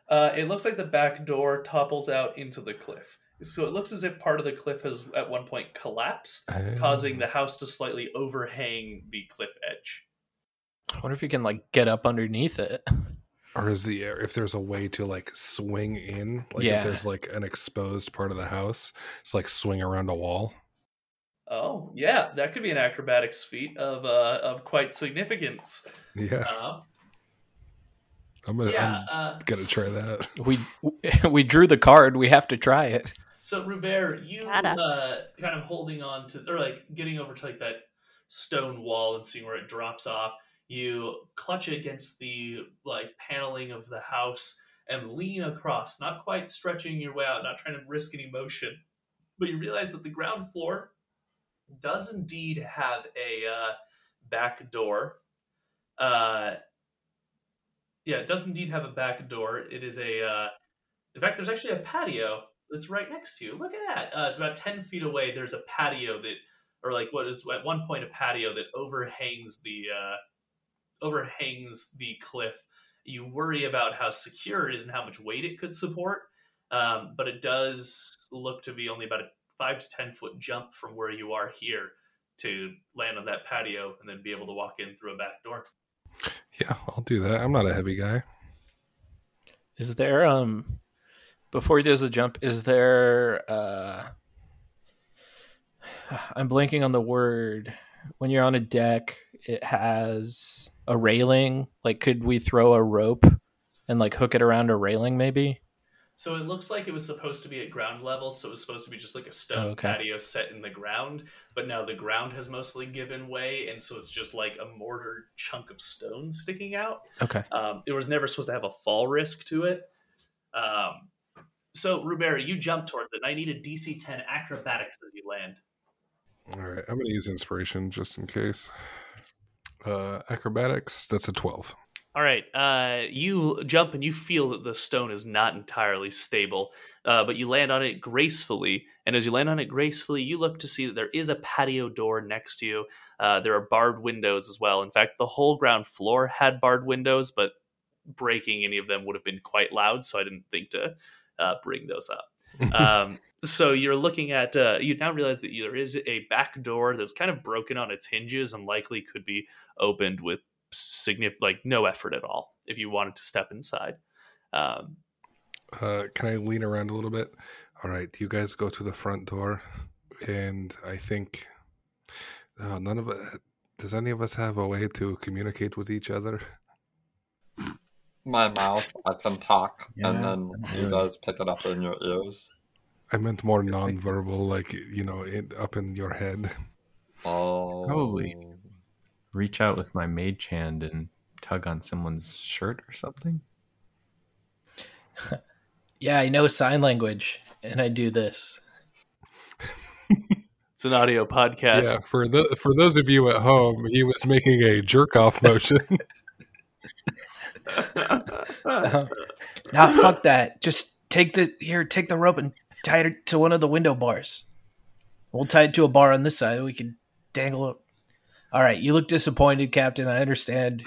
Uh, it looks like the back door topples out into the cliff. So it looks as if part of the cliff has at one point collapsed, causing the house to slightly overhang the cliff edge. I wonder if you can like get up underneath it. Or is the air if there's a way to like swing in, like Yeah. if there's like an exposed part of the house, it's like swing around a wall. Oh, yeah, that could be an acrobatics feat of uh, of quite significance. Yeah, Uh, I'm gonna yeah. I'm Uh, gonna try that. We we drew the card. We have to try it. So, Rubert, you uh, kind of holding on to, or like getting over to like that stone wall and seeing where it drops off. You clutch against the like paneling of the house and lean across, not quite stretching your way out, not trying to risk any motion, but you realize that the ground floor does indeed have a uh, back door. Uh, yeah, it does indeed have a back door. It is a, uh, in fact, there's actually a patio that's right next to you. Look at that. Uh, it's about 10 feet away. There's a patio that, or like what is at one point a patio that overhangs the, uh, overhangs the cliff. You worry about how secure it is and how much weight it could support. Um, but it does look to be only about a five to 10 foot jump from where you are here to land on that patio and then be able to walk in through a back door. Yeah, I'll do that. I'm not a heavy guy. Is there um before he does the jump, is there uh I'm blanking on the word. When you're on a deck, it has a railing. Like could we throw a rope and like hook it around a railing maybe? So it looks like it was supposed to be at ground level, so it was supposed to be just like a stone Oh, okay. patio set in the ground, but now the ground has mostly given way, and so it's just like a mortar chunk of stone sticking out. Okay. Um, it was never supposed to have a fall risk to it. Um, so, Rubert, you jump towards it, and I need a DC 10 acrobatics as you land. All right, I'm gonna use inspiration just in case. Uh, acrobatics. That's a twelve. All right, uh, you jump and you feel that the stone is not entirely stable, uh, but you land on it gracefully. And as you land on it gracefully, you look to see that there is a patio door next to you. Uh, there are barred windows as well. In fact, the whole ground floor had barred windows, but breaking any of them would have been quite loud, so I didn't think to uh, bring those up. um, so you're looking at uh, you now realize that there is a back door that's kind of broken on its hinges and likely could be opened with significant like no effort at all if you wanted to step inside um, Uh, can I lean around a little bit? All right, you guys go to the front door, and I think uh, none of it. Does any of us have a way to communicate with each other? My mouth, I can talk, Yeah, and then you guys pick it up in your ears. I meant more Just like- nonverbal, like you know, in, up in your head. Oh, Probably. Reach out with my mage hand and tug on someone's shirt or something. Yeah, I know sign language and I do this. it's an audio podcast Yeah, for the for those of you at home, he was making a jerk off motion. Uh-huh. nah, fuck that. Just take the here, take the rope and tie it to one of the window bars. We'll tie it to a bar on this side. We can dangle it. All right, you look disappointed, Captain. I understand.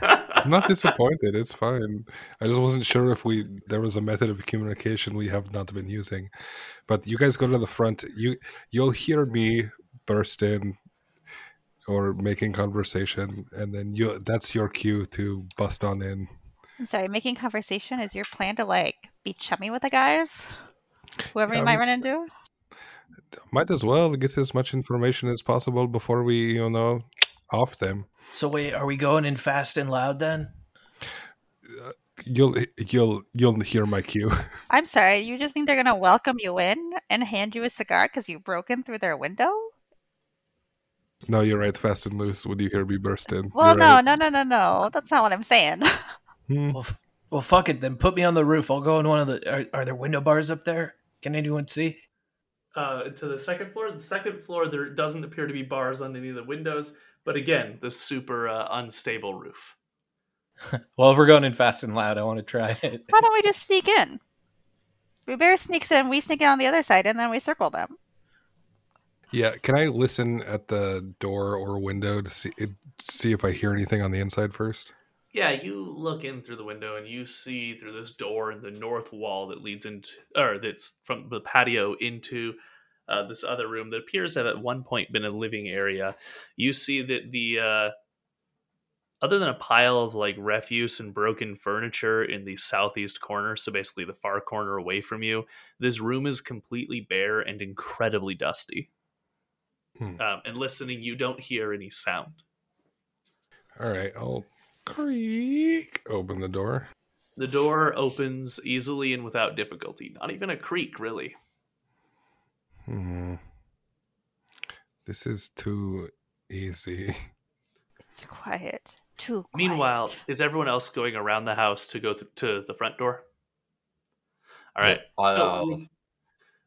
I'm not disappointed. It's fine. I just wasn't sure if we there was a method of communication we have not been using. But you guys go to the front. You you'll hear me burst in or making conversation, and then you that's your cue to bust on in. I'm sorry, making conversation is your plan to like be chummy with the guys? Whoever you Yeah, might I'm- run into? Might as well get as much information as possible before we, you know, off them. So wait, are we going in fast and loud then? Uh, you'll you'll you'll hear my cue. I'm sorry, you just think they're gonna welcome you in and hand you a cigar because you broke in through their window? No, you're right. Fast and loose. Would you hear me burst in? Well, You're no, right. no, no, no, no. That's not what I'm saying. Hmm. Well, f- well, fuck it then. Put me on the roof. I'll go in one of the. Are, are there window bars up there? Can anyone see? Uh, to the second floor. The second floor, there doesn't appear to be bars on any of the windows, but again, the super uh, unstable roof. Well, if we're going in fast and loud, I want to try it. Why don't we just sneak in? We bear sneaks in, we sneak in on the other side, and then we circle them. Yeah, can I listen at the door or window to see see if I hear anything on the inside first? Yeah, you look in through the window and you see through this door in the north wall that leads into, or that's from the patio into uh, this other room that appears to have at one point been a living area. You see that the, uh, other than a pile of like refuse and broken furniture in the southeast corner, so basically the far corner away from you, this room is completely bare and incredibly dusty. Hmm. Um, and listening, you don't hear any sound. All right, I'll creak open the door. The door opens easily and without difficulty. Not even a creak, really. Hmm. This is too easy. It's too quiet. Too quiet. Meanwhile, is everyone else going around the house to go th- to the front door? All right. Uh, So,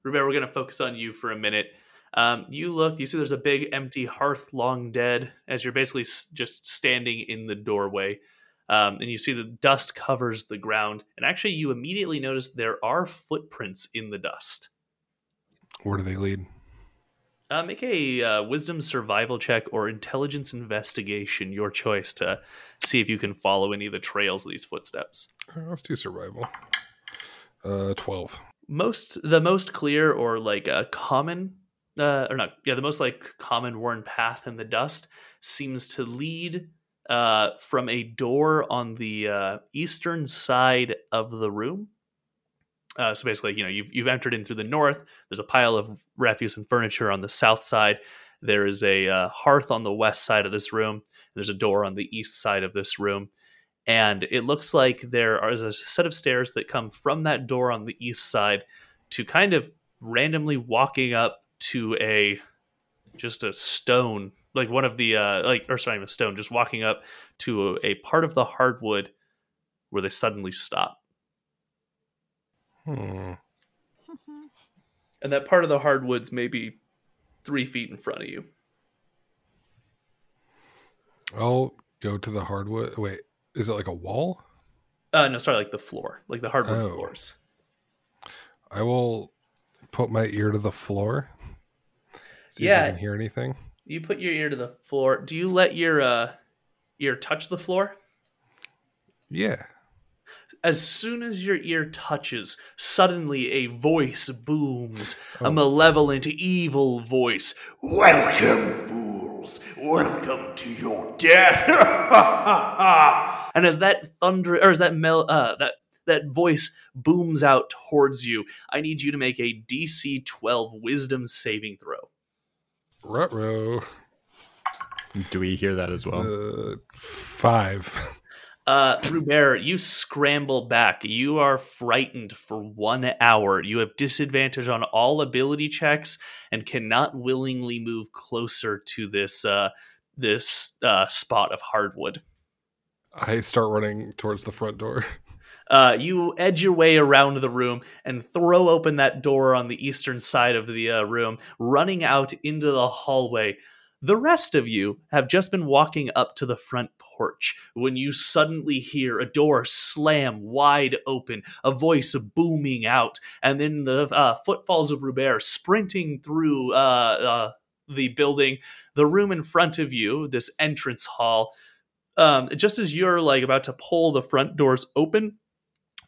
Ruben, we're going to focus on you for a minute. Um, you look, you see there's a big empty hearth long dead as you're basically s- just standing in the doorway. Um, and you see the dust covers the ground. And actually, you immediately notice there are footprints in the dust. Where do they lead? Uh, make a uh, wisdom survival check or intelligence investigation, your choice, to see if you can follow any of the trails of these footsteps. Uh, let's do survival. Uh, twelve. Most, the most clear or like a common, uh, or not, yeah, the most like common worn path in the dust seems to lead uh, from a door on the uh, eastern side of the room. Uh, so basically, you know, you've you've entered in through the north. There's a pile of refuse and furniture on the south side. There is a uh, hearth on the west side of this room. There's a door on the east side of this room, and it looks like there is a set of stairs that come from that door on the east side to kind of randomly walking up to a just a stone, like one of the uh, like or sorry, not even a stone, just walking up to a, a part of the hardwood where they suddenly stop. Hmm. and that part of the hardwoods maybe three feet in front of you. I'll go to the hardwood. Wait, is it like a wall? Uh, no, sorry, like the floor, like the hardwood Oh. floors. I will put my ear to the floor. See if Yeah. I can hear anything. You put your ear to the floor. Do you let your uh, ear touch the floor? Yeah. As soon as your ear touches, suddenly a voice booms, Oh. a malevolent, evil voice. Welcome, fools! Welcome to your death! and as that thunder, or as that mel, uh, that that voice booms out towards you, I need you to make a DC 12 Wisdom saving throw. Rutro. Do we hear that as well? Uh, five. Uh, Rubert, you scramble back. You are frightened for one hour. You have disadvantage on all ability checks and cannot willingly move closer to this uh, this uh, spot of hardwood. I start running towards the front door. Uh, you edge your way around the room and throw open that door on the eastern side of the uh, room, running out into the hallway. The rest of you have just been walking up to the front porch when you suddenly hear a door slam wide open, a voice booming out, and then the uh, footfalls of Rubert sprinting through uh, uh, the building. The room in front of you, this entrance hall, um, just as you're like about to pull the front doors open,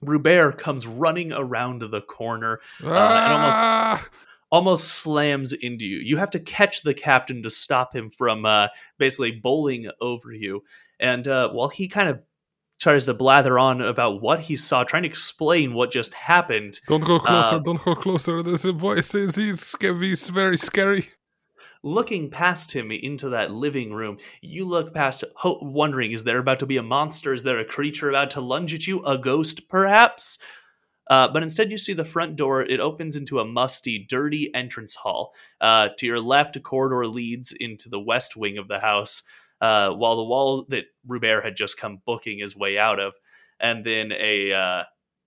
Rubert comes running around the corner uh, and almost Ah! almost slams into you. You have to catch the captain to stop him from uh, basically bowling over you. And uh, while he kind of tries to blather on about what he saw, trying to explain what just happened, Don't go closer. Uh, don't go closer. There's a voice. He's, he's very scary. Looking past him into that living room, you look past, ho- wondering, is there about to be a monster? Is there a creature about to lunge at you? A ghost, perhaps? Uh, but instead, you see the front door. It opens into a musty, dirty entrance hall. Uh, to your left, a corridor leads into the west wing of the house, uh, while the wall that Rubert had just come booking his way out of. And then a uh,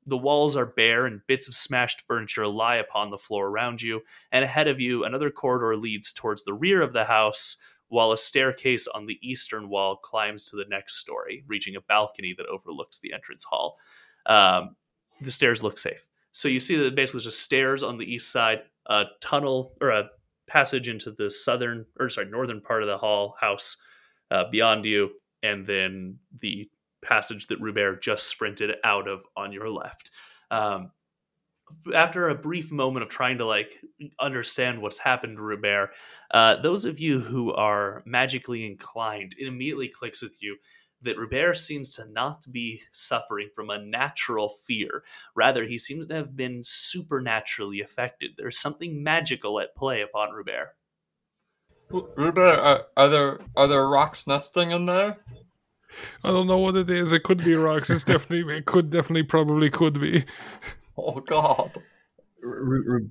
the walls are bare and bits of smashed furniture lie upon the floor around you, and ahead of you, another corridor leads towards the rear of the house, while a staircase on the eastern wall climbs to the next story, reaching a balcony that overlooks the entrance hall. Um, the stairs look safe. So you see that basically just stairs on the east side, a tunnel or a passage into the southern or sorry northern part of the hall house uh, beyond you, and then the passage that Rubert just sprinted out of on your left. Um, after a brief moment of trying to like understand what's happened to Rubert, uh, those of you who are magically inclined, it immediately clicks with you that Rubert seems to not be suffering from a natural fear. Rather, he seems to have been supernaturally affected. There's something magical at play upon Rubert. Rubert, are, are there are there rocks nesting in there? I don't know what it is. It could be rocks. It's definitely. It could definitely probably could be. Oh God! Ru- Ru-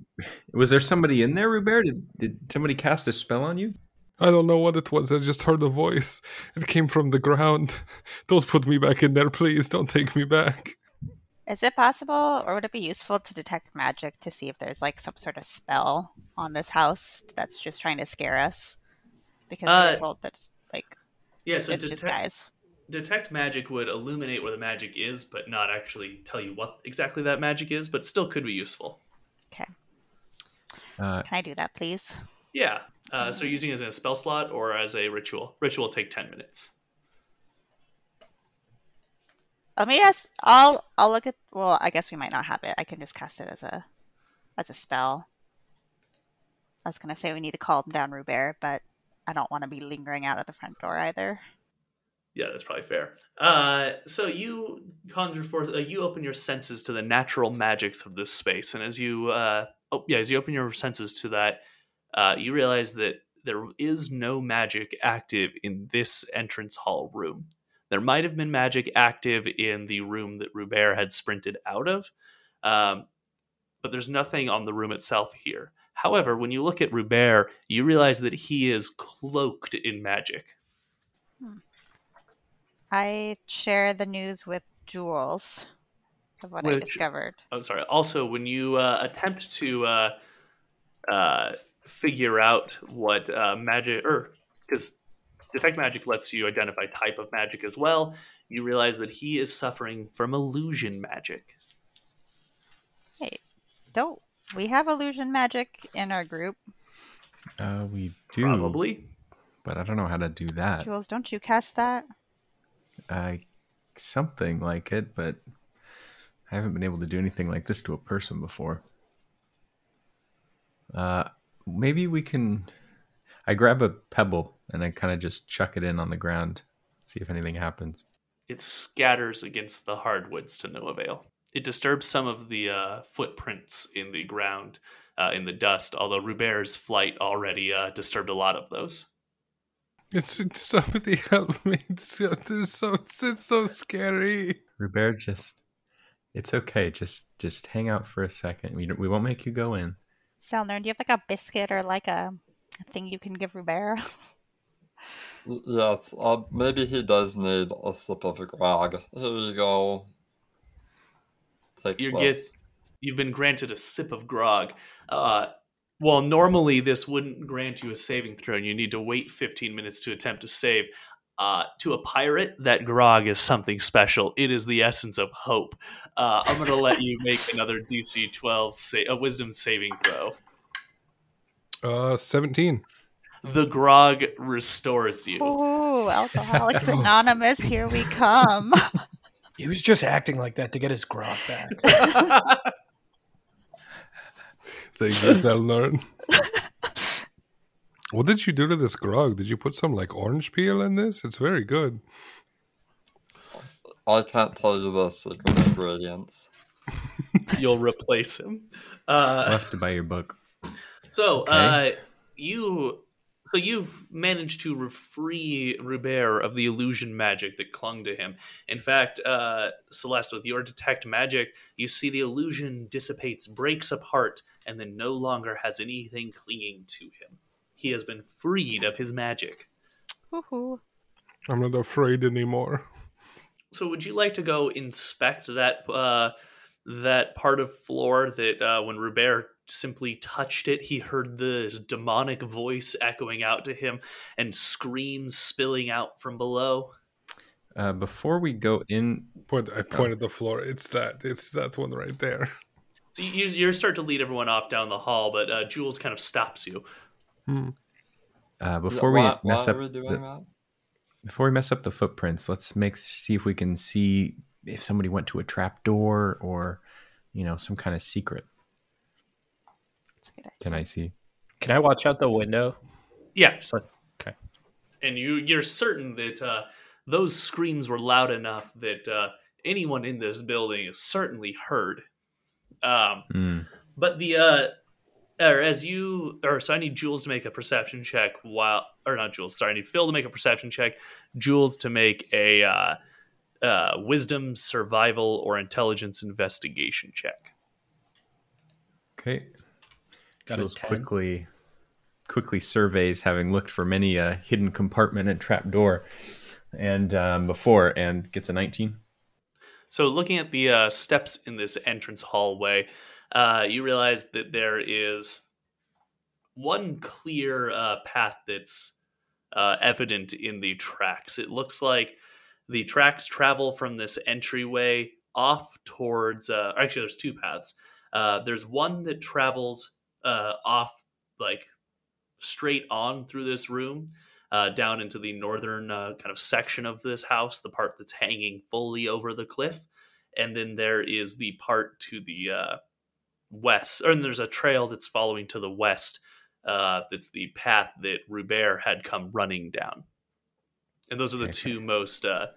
was there somebody in there, Rubert? Did, did somebody cast a spell on you? I don't know what it was. I just heard a voice. It came from the ground. Don't put me back in there, please. Don't take me back. Is it possible, or would it be useful to detect magic to see if there's like some sort of spell on this house that's just trying to scare us? Because we Uh, we're told that's like Yeah, so it's just detect, guys. Detect magic would illuminate where the magic is, but not actually tell you what exactly that magic is, but still could be useful. Okay, Uh, can I do that, please? Yeah. Uh, so you're using it as a spell slot or as a ritual. Ritual will take 10 minutes. Let me just. I'll. I'll look at. Well, I guess we might not have it. I can just cast it as a, as a spell. I was gonna say we need to calm down Rubert, but I don't want to be lingering out at the front door either. Yeah, that's probably fair. Uh, so you conjure forth, uh, you open your senses to the natural magics of this space, and as you, uh, oh yeah, as you open your senses to that, uh, you realize that there is no magic active in this entrance hall room. There might have been magic active in the room that Rubert had sprinted out of, um, but there's nothing on the room itself here. However, when you look at Rubert, you realize that he is cloaked in magic. I share the news with Jules of what I discovered. I'm sorry. Also, when you uh, attempt to uh, uh, figure out what uh, magic, or because detect magic lets you identify type of magic as well, you realize that he is suffering from illusion magic. Hey, don't we have illusion magic in our group? uh, we do, Probably. but I don't know how to do that. Jules, don't you cast that? Uh, something like it, but I haven't been able to do anything like this to a person before. Uh, maybe we can. I grab a pebble and I kind of just chuck it in on the ground, see if anything happens. It scatters against the hardwoods to no avail. It disturbs some of the uh, footprints in the ground, uh, in the dust, although Rubert's flight already uh, disturbed a lot of those. It's, it's somebody help me. It's so, so it's, it's so scary. Robert, just it's okay. Just just hang out for a second. We we won't make you go in. Zelnern, do you have like a biscuit or like a, a thing you can give Rubert? Y- Yes, uh, maybe he does need a sip of grog. Here you go. Take you get, you've been granted a sip of grog. Uh, well, normally this wouldn't grant you a saving throw, and you need to wait 15 minutes to attempt to save. Uh, to a pirate, that grog is something special. It is the essence of hope. Uh, I'm going to let you make another DC 12 sa- a wisdom saving throw. Uh, seventeen. The grog restores you. Ooh, Alcoholics Anonymous, here we come. He was just acting like that to get his grog back. Thank you, Zelnern. what did you do to this grog? Did you put some like orange peel in this? It's very good. I can't tell you the secret ingredients. You'll replace him. I'll Uh, have to buy your book. So, Okay. uh, you So you've managed to re- free Rubert of the illusion magic that clung to him. In fact, uh, Celeste, with your detect magic, you see the illusion dissipates, breaks apart, and then no longer has anything clinging to him. He has been freed of his magic. Woohoo. I'm not afraid anymore. So, would you like to go inspect that uh, that part of floor that uh, when Rubert simply touched it, he heard this demonic voice echoing out to him and screams spilling out from below? Uh, before we go in, Point, I pointed at the floor. It's that. It's that one right there. So you, you start to lead everyone off down the hall, but uh, Jules kind of stops you. uh, before we why, mess why up are we doing the, before we mess up the footprints, let's make see if we can see if somebody went to a trap door or you know some kind of secret. That's a good idea. Can I see? Can I watch out the window? Yeah, Just like, okay. and you you're certain that uh, those screams were loud enough that uh, anyone in this building is certainly heard. Um, Hmm. but the uh, or as you or so I need Jules to make a perception check while or not Jules, sorry, I need Phil to make a perception check, Jules to make a uh, uh, wisdom, survival, or intelligence investigation check. Okay. Got a Jules 10. quickly quickly surveys, having looked for many a hidden compartment and trap door, and um, before, and gets a 19. So, looking at the uh, steps in this entrance hallway, uh, you realize that there is one clear uh, path that's uh, evident in the tracks. It looks like the tracks travel from this entryway off towards. Uh, actually, there's two paths. Uh, there's one that travels uh, off, like straight on through this room, uh, down into the northern uh, kind of section of this house, the part that's hanging fully over the cliff. And then there is the part to the uh, west, or and there's a trail that's following to the west. Uh, that's the path that Rubert had come running down. And those are the Okay. two most uh,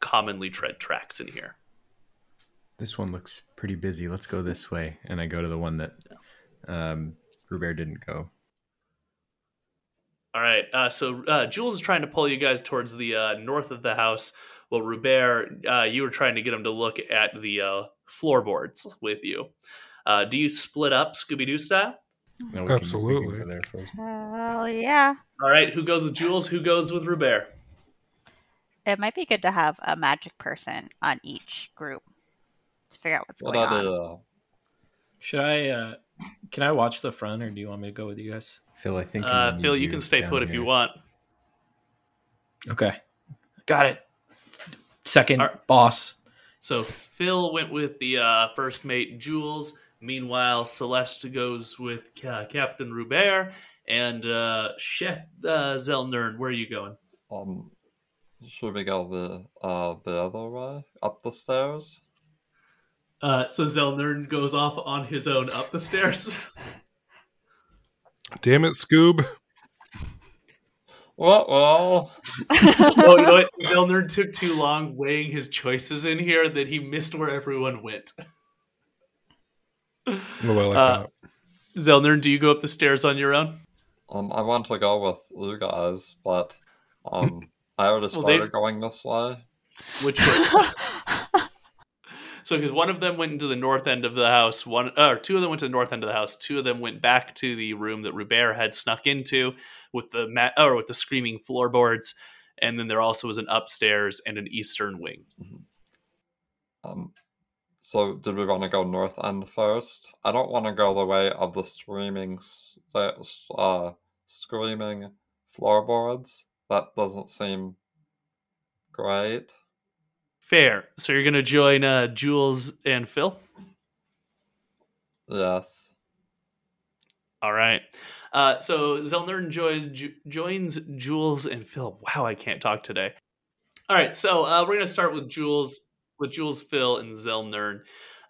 commonly tread tracks in here. This one looks pretty busy. Let's go this way. And I go to the one that um, Rubert didn't go. All right. Uh, so uh, Jules is trying to pull you guys towards the uh, north of the house. Well, Rubert, uh, you were trying to get him to look at the uh, floorboards with you. Uh, do you split up Scooby Doo style? No, we can- we can Absolutely. there. Hell yeah. All right. Who goes with Jules? Who goes with Rubert? It might be good to have a magic person on each group to figure out what's What going on. the Should I? Can I watch the front, or do you want me to go with you guys? Phil, I think. I'm Uh, Phil, need you can stay down put if you want. Okay, got it. Second All right. boss. So Phil went with the uh, first mate, Jules. Meanwhile, Celeste goes with uh, Captain Rubert and uh, Chef uh, Zelnern. Where are you going? um? Should we go the uh the other way up the stairs? Uh, so Zelnern goes off on his own up the stairs. Damn it, Scoob. Well, well, oh, you know what? Zelnern took too long weighing his choices in here that he missed where everyone went. Oh, I like Uh, that. Zelnern, do you go up the stairs on your own? um, I want to go with you guys, but um, I already Well, started going this way. Which way? so, because one of them went into the north end of the house, one or two of them went to the north end of the house. Two of them went back to the room that Rubert had snuck into with the mat or with the screaming floorboards, and then there also was an upstairs and an eastern wing. Um, so did we want to go north end first? I don't want to go the way of the screaming, uh, screaming floorboards. That doesn't seem great. Fair. So you're gonna join uh, Jules and Phil. Yes. All right. Uh, so Zelnern enjoys, jo- joins Jules and Phil. Wow, I can't talk today. All right, so uh, we're gonna start with Jules, with Jules, Phil, and Zelnern.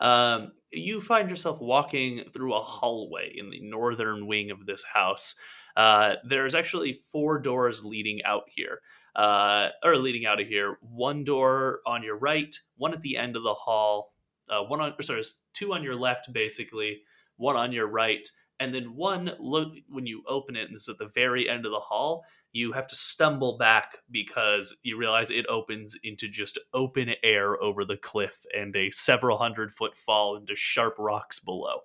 Um, you find yourself walking through a hallway in the northern wing of this house. Uh, there's actually four doors leading out here, uh, or leading out of here. One door on your right, one at the end of the hall, uh, one on, or sorry, two on your left, basically, one on your right, and then one look when you open it, and this is at the very end of the hall. You have to stumble back because you realize it opens into just open air over the cliff and a several hundred foot fall into sharp rocks below.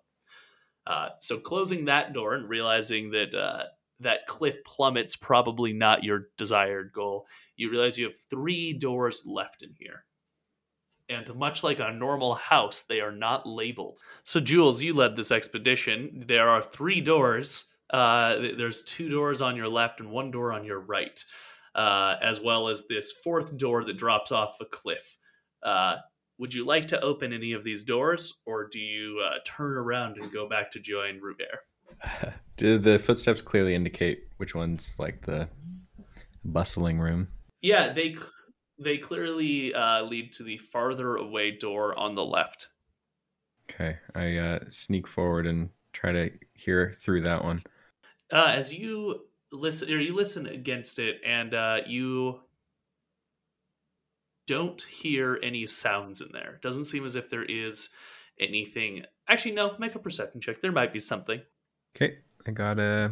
Uh, so closing that door and realizing that uh, that cliff plummets probably not your desired goal, you realize you have three doors left in here. And much like a normal house, they are not labeled. So, Jules, you led this expedition. There are three doors. Uh, there's two doors on your left and one door on your right, uh, as well as this fourth door that drops off a cliff. Uh, would you like to open any of these doors, or do you uh, turn around and go back to join Rubert? Do the footsteps clearly indicate which one's like the bustling room? Yeah, they they clearly uh, lead to the farther away door on the left. Okay, I uh, sneak forward and try to hear through that one. Uh, as you listen, or you listen against it, and uh, you don't hear any sounds in there. Doesn't seem as if there is anything. Actually, no. Make a perception check. There might be something. Okay, I got a.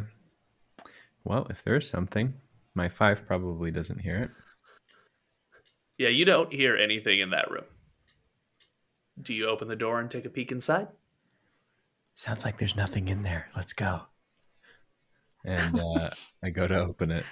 Well, if there's something, my five probably doesn't hear it. Yeah, you don't hear anything in that room. Do you open the door and take a peek inside? Sounds like there's nothing in there. Let's go. And uh, I go to open it.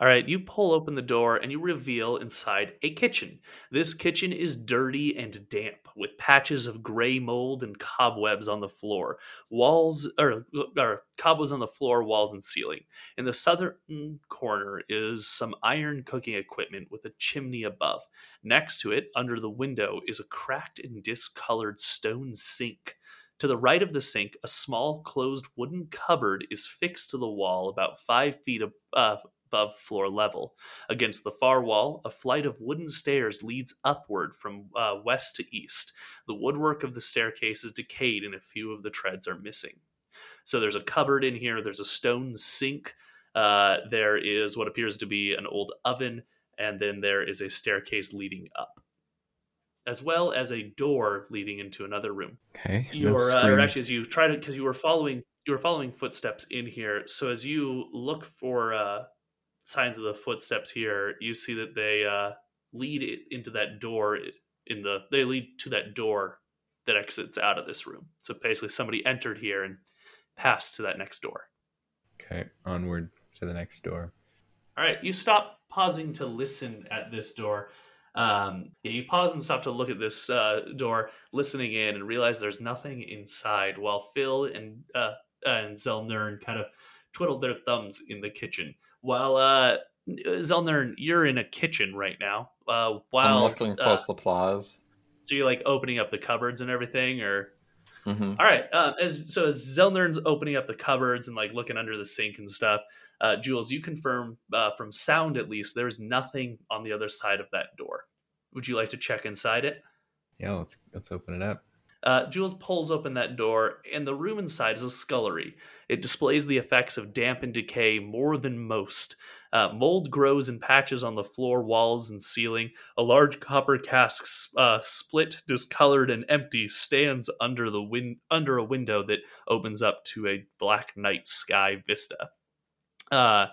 All right, you pull open the door and you reveal inside a kitchen. This kitchen is dirty and damp, with patches of gray mold and cobwebs on the floor. Walls, or, or cobwebs on the floor, walls, and ceiling. In the southern corner is some iron cooking equipment with a chimney above. Next to it, under the window, is a cracked and discolored stone sink. To the right of the sink, a small closed wooden cupboard is fixed to the wall about five feet uh, above floor level. Against the far wall, a flight of wooden stairs leads upward from uh, west to east. The woodwork of the staircase is decayed and a few of the treads are missing. So there's a cupboard in here, there's a stone sink, uh, there is what appears to be an old oven, and then there is a staircase leading up. As well as a door leading into another room. Okay. You're, uh, or actually, as you try to, because you were following, you were following footsteps in here. So as you look for uh, signs of the footsteps here, you see that they uh, lead into that door in the they lead to that door that exits out of this room. So basically, somebody entered here and passed to that next door. Okay, onward to the next door. All right, you stop pausing to listen at this door. Um, yeah, you pause and stop to look at this uh, door, listening in, and realize there's nothing inside. While Phil and uh, and Zelnern kind of twiddled their thumbs in the kitchen. While uh, Zelnern, you're in a kitchen right now. Uh, while I'm looking for uh, supplies. so you're like opening up the cupboards and everything, or hmm all right. Uh, as so as Zelnern's opening up the cupboards and like looking under the sink and stuff, uh, Jules, you confirm uh, from sound at least there's nothing on the other side of that door. Would you like to check inside it? Yeah, let's let's open it up. Uh, Jules pulls open that door, and the room inside is a scullery. It displays the effects of damp and decay more than most. Uh, mold grows in patches on the floor, walls, and ceiling. A large copper cask, uh, split, discolored, and empty, stands under the win- under a window that opens up to a black night sky vista. Uh,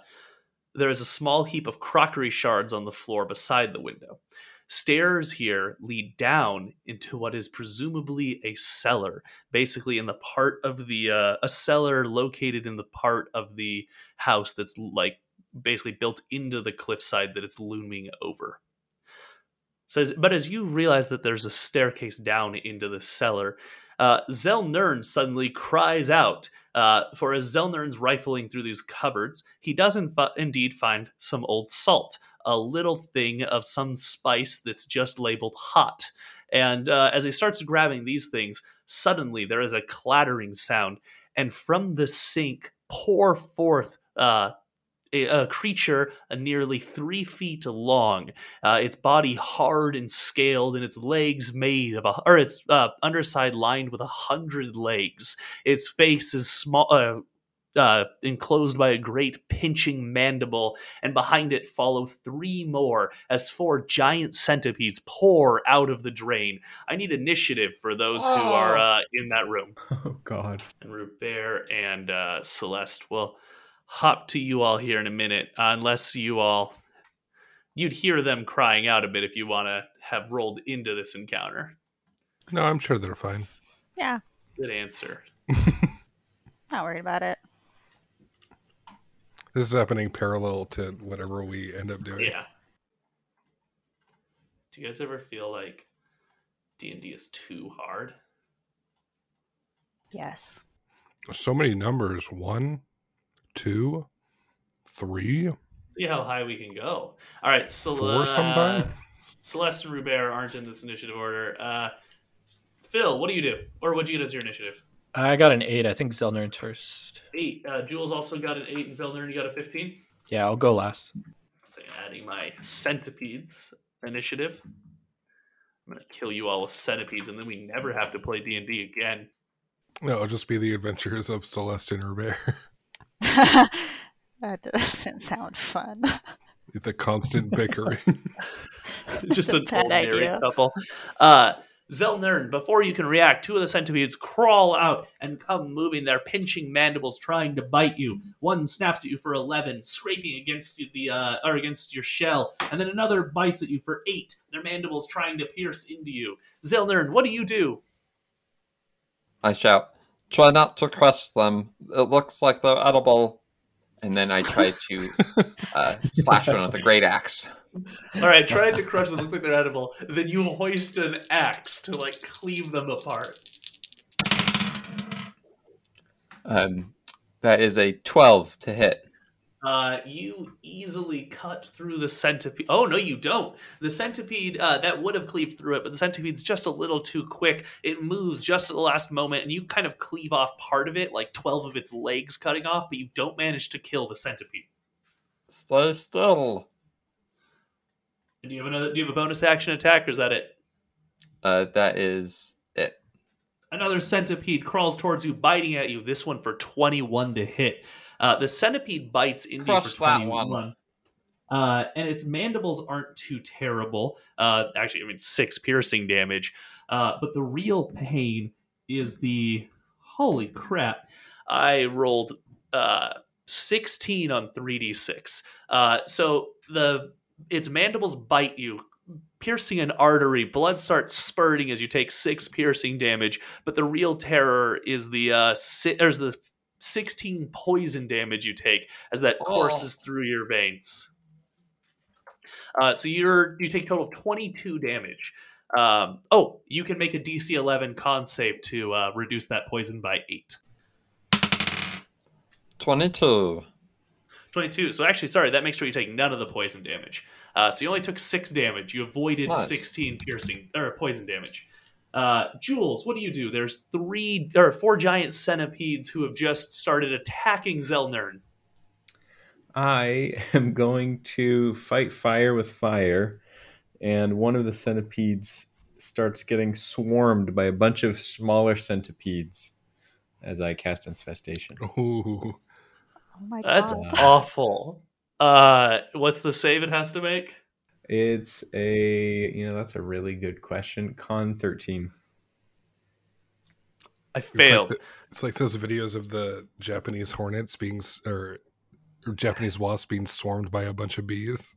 there is a small heap of crockery shards on the floor beside the window. Stairs here lead down into what is presumably a cellar, basically in the part of the uh, a cellar located in the part of the house that's like basically built into the cliffside that it's looming over. So, but as you realize that there's a staircase down into the cellar, uh, Zelnern suddenly cries out. Uh, for as Zelnern's rifling through these cupboards, he does in fu- indeed find some old salt, a little thing of some spice that's just labeled hot. And uh, as he starts grabbing these things, suddenly there is a clattering sound, and from the sink pour forth uh, a, a creature uh, nearly three feet long, uh, its body hard and scaled, and its legs made of a, or its uh, underside lined with a hundred legs. Its face is small, uh, enclosed by a great pinching mandible, and behind it follow three more as four giant centipedes pour out of the drain. I need initiative for those who are uh, in that room. Oh God. And Rubert and uh, Celeste will hop to you all here in a minute, uh, unless you all you'd hear them crying out a bit if you want to have rolled into this encounter. No, I'm sure they're fine. Yeah, Good answer. not worried about it. This is happening parallel to whatever we end up doing. Yeah. Do you guys ever feel like D and D is too hard? Yes. So many numbers. One, two, three, See how high we can go. All right, so four uh. Celeste and Rubert aren't in this initiative order. Uh, Phil, what do you do, or what do you get as your initiative? I got an eight. I think Zelnern's first. Eight. Uh, Jules also got an eight, and Zelnern you got a fifteen. Yeah, I'll go last. So adding my centipedes initiative. I'm gonna kill you all with centipedes, and then we never have to play D and D again. No, it'll just be the adventures of Celeste and Rubert. that doesn't sound fun. the constant bickering. Just a an bad old married idea. couple. Uh, Zelnern, before you can react, two of the centipedes crawl out and come moving their pinching mandibles, trying to bite you. One snaps at you for eleven, scraping against you the uh, or against your shell, and then another bites at you for eight. Their mandibles trying to pierce into you. Zelnern, what do you do? I shout, "Try not to crush them. It looks like they're edible." And then I try to uh, slash one with a great axe. All right, trying to crush them looks like they're edible. Then you hoist an axe to like cleave them apart. Um, that is a twelve to hit. Uh, you easily cut through the centipede. Oh no, you don't. The centipede uh, that would have cleaved through it, but the centipede's just a little too quick. It moves just at the last moment, and you kind of cleave off part of it, like twelve of its legs cutting off, but you don't manage to kill the centipede. Stay still. Do you have another? Do you have a bonus action attack, or is that it? Uh, that is it. Another centipede crawls towards you, biting at you. This one for twenty-one to hit. Uh, the centipede bites Crush for 21. one. Uh, and its mandibles aren't too terrible. Uh, actually, I mean, six piercing damage. Uh, but the real pain is the holy crap. I rolled uh, 16 on 3d6. Uh, so the its mandibles bite you, piercing an artery. Blood starts spurting as you take six piercing damage. But the real terror is the uh, si- or is the 16 poison damage you take as that courses through your veins. Uh, so you're you take a total of 22 damage. Um, oh, you can make a DC 11 con save to uh, reduce that poison by eight. Twenty-two. 22. So actually, sorry, that makes sure you take none of the poison damage. Uh, so you only took six damage. You avoided Nice. 16 piercing or poison damage. Uh, Jules, what do you do? There's three or four giant centipedes who have just started attacking Zelnern. I am going to fight fire with fire, and one of the centipedes starts getting swarmed by a bunch of smaller centipedes as I cast infestation. Ooh. Oh my That's god. awful. Uh, what's the save it has to make? It's a you know that's a really good question. Con thirteen. I It's like, failed. the- it's like those videos of the Japanese hornets being or, or Japanese wasps being swarmed by a bunch of bees.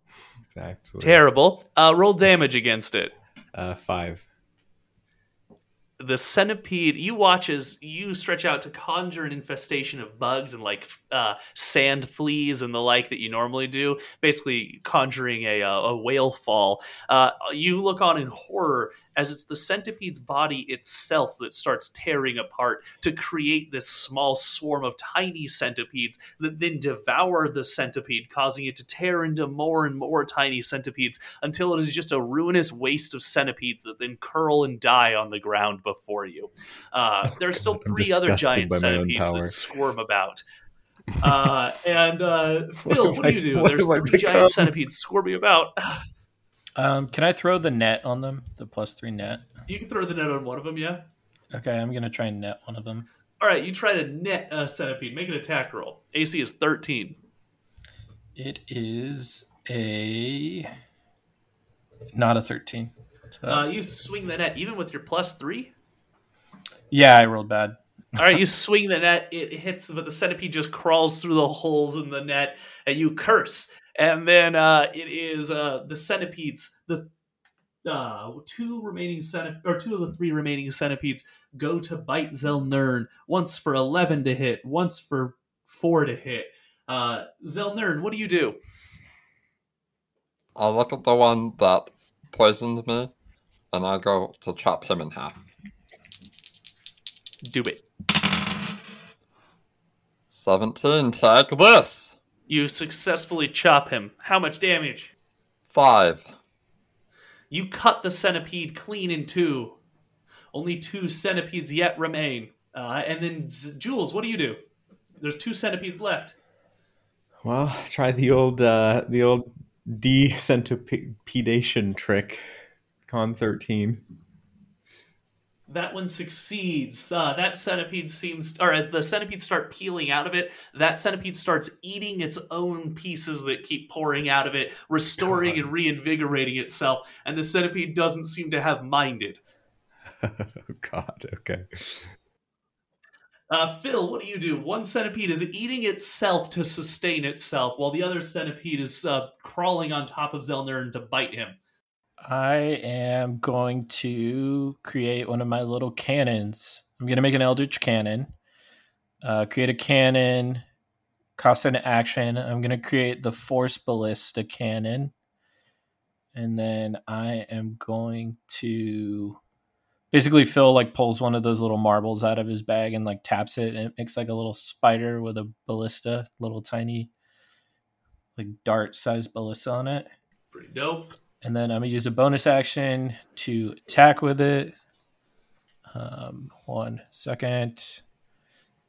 Exactly. Terrible. Uh, roll damage against it. Uh, five. The centipede you watch as you stretch out to conjure an infestation of bugs and like uh, sand fleas and the like that you normally do basically conjuring a, uh, a whale fall. Uh, you look on in horror as it's the centipede's body itself that starts tearing apart to create this small swarm of tiny centipedes that then devour the centipede causing it to tear into more and more tiny centipedes until it is just a ruinous waste of centipedes that then curl and die on the ground before you. Uh, there are still three other giant by my own centipedes that squirm about. Uh, and uh, Phil, have what do you do? There's three giant centipedes squirming about. Um, can I throw the net on them? The plus three net. You can throw the net on one of them, yeah. Okay, I'm gonna try and net one of them. All right, you try to net a centipede. Make an attack roll. AC is 13. It is a not a thirteen. So- Uh, you swing the net even with your plus three. yeah, I rolled bad. All right, you swing the net. It hits, but the centipede just crawls through the holes in the net, and you curse. And then uh, it is uh, the centipedes. The uh, two remaining centip- or two of the three remaining centipedes go to bite Zelnern. Once for eleven to hit, once for four to hit. Uh, Zelnern, what do you do? I look at the one that poisoned me, and I go to chop him in half. Do it. 17, take this! You successfully chop him. How much damage? 5. You cut the centipede clean in two. Only two centipedes yet remain. Uh, and then, Z- Jules, what do you do? There's two centipedes left. Well, try the old uh, the old decentipedation trick. Con thirteen. That one succeeds. Uh, that centipede seems, or as the centipedes start peeling out of it, that centipede starts eating its own pieces that keep pouring out of it, restoring God. and reinvigorating itself. And the centipede doesn't seem to have minded. oh God. Okay. Uh, Phil, what do you do? One centipede is eating itself to sustain itself, while the other centipede is uh, crawling on top of Zelnern to bite him. I am going to create one of my little cannons. I'm going to make an Eldritch cannon. Uh, create a cannon. Cost an action. I'm going to create the Force Ballista cannon. And then I am going to basically Phil like pulls one of those little marbles out of his bag and like taps it and it makes like a little spider with a ballista, little tiny like dart sized ballista on it Pretty dope. And then I'm gonna use a bonus action to attack with it. Um, one second.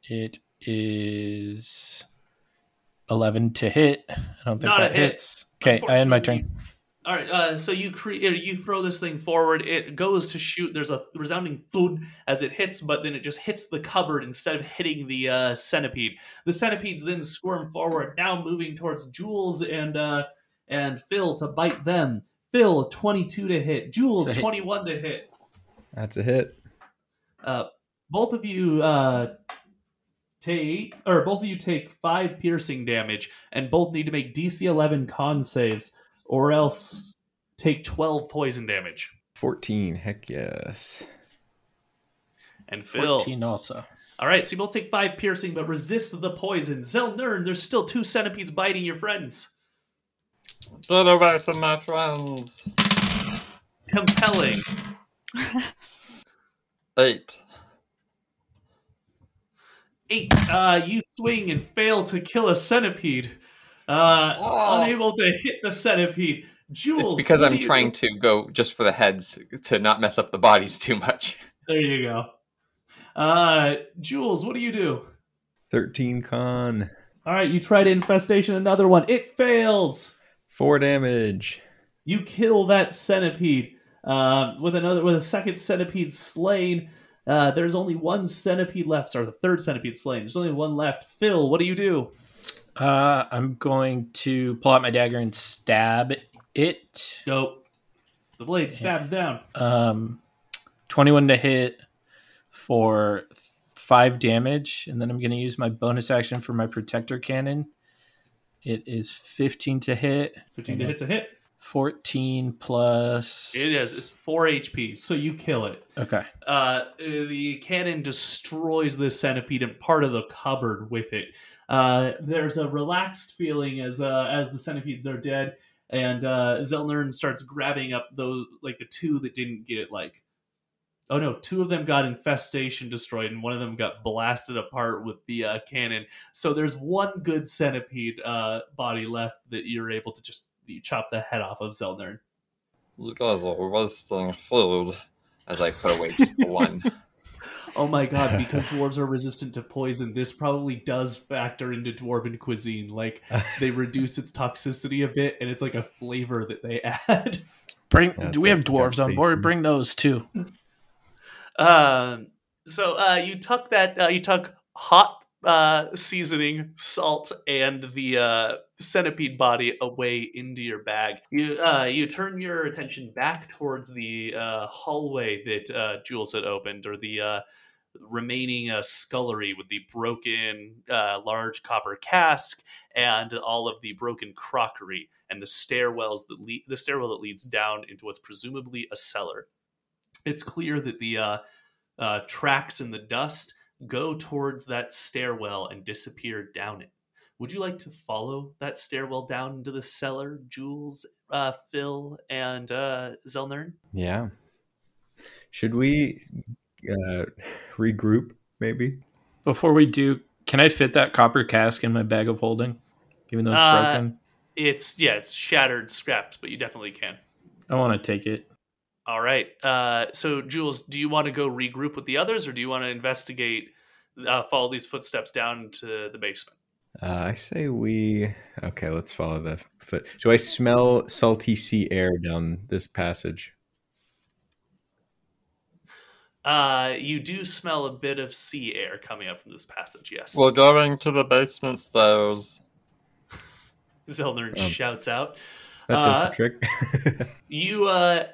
It is eleven to hit. I don't think Not that hit. hits. Okay, I end my turn. All right, uh, so you create, you throw this thing forward. It goes to shoot. There's a resounding thud as it hits, but then it just hits the cupboard instead of hitting the uh, centipede. The centipedes then squirm forward, now moving towards Jules and uh, and Phil to bite them. Phil, 22 to hit. Jules, It's a hit. 21 to hit. That's a hit. Uh, both of you uh, take, or both of you take five piercing damage, and both need to make DC 11 con saves, or else take 12 poison damage. Fourteen. Heck yes. And Phil. Fourteen also. All right, so you both take five piercing, but resist the poison. Zelnern, there's still two centipedes biting your friends. Get away from my friends! Compelling. 8. Eight. Uh, you swing and fail to kill a centipede. Uh, Oh. unable to hit the centipede. Jules. It's because I'm do you trying to go just for the heads to not mess up the bodies too much. There you go. Uh, Jules, what do you do? Thirteen con. All right, you try to infestation another one. It fails. Four damage. You kill that centipede uh, with another with a second centipede slain. Uh, there's only one centipede left, or the third centipede slain. There's only one left. Phil, what do you do? Uh, I'm going to pull out my dagger and stab it. Go. The blade stabs down. Um, 21 to hit for five damage, and then I'm going to use my bonus action for my protector cannon. It is 15 to hit. 15 to hit's a hit. 14 plus. It is four HP, so you kill it. Okay. Uh, the cannon destroys the centipede and part of the cupboard with it. Uh, there's a relaxed feeling as uh, as the centipedes are dead, and uh, Zelnern starts grabbing up those like the two that didn't get like. Oh no! Two of them got infestation destroyed, and one of them got blasted apart with the uh, cannon. So there's one good centipede uh, body left that you're able to just you chop the head off of Zelnern. You guys are wasting food. As I put away just the one. Oh my god, because dwarves are resistant to poison, this probably does factor into dwarven cuisine. Like they reduce its toxicity a bit and it's like a flavor that they add. Bring. Yeah, do we it's have dwarves on board? Bring those too. Um So uh, you tuck that uh, you tuck hot uh, seasoning, salt, and the uh, centipede body away into your bag. You uh, you turn your attention back towards the uh, hallway that Jules had opened, or the remaining scullery with the broken large copper cask and all of the broken crockery and the stairwells that lead the stairwell that leads down into what's presumably a cellar. It's clear that the uh, uh, tracks in the dust go towards that stairwell and disappear down it. Would you like to follow that stairwell down into the cellar, Jules, uh, Phil, and uh, Zelnern? Yeah. Should we uh, regroup, maybe? Before we do, can I fit that copper cask in my bag of holding, even though it's Uh, broken? It's yeah, it's shattered, scrapped, but you definitely can. I want to take it. All right. Uh, so, Jules, do you want to go regroup with the others, or do you want to investigate, uh, follow these footsteps down to the basement? Uh, I say we. Okay, let's follow the foot. Do I smell salty sea air down this passage? Uh, you do smell a bit of sea air coming up from this passage. Yes. We're going to the basement stairs. Zelnern Um, shouts out. That does Uh, the trick. You uh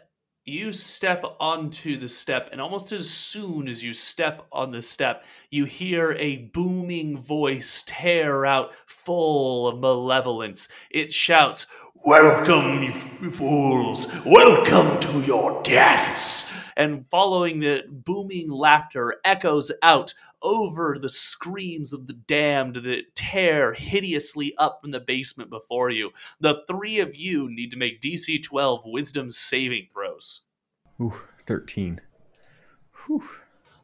you step onto the step and almost as soon as you step on the step you hear a booming voice tear out full of malevolence. It shouts welcome you fools! Welcome to your deaths! And following the booming laughter echoes out over the screams of the damned that tear hideously up from the basement before you the three of you need to make DC 12 wisdom saving throws. Ooh, 13. Whew.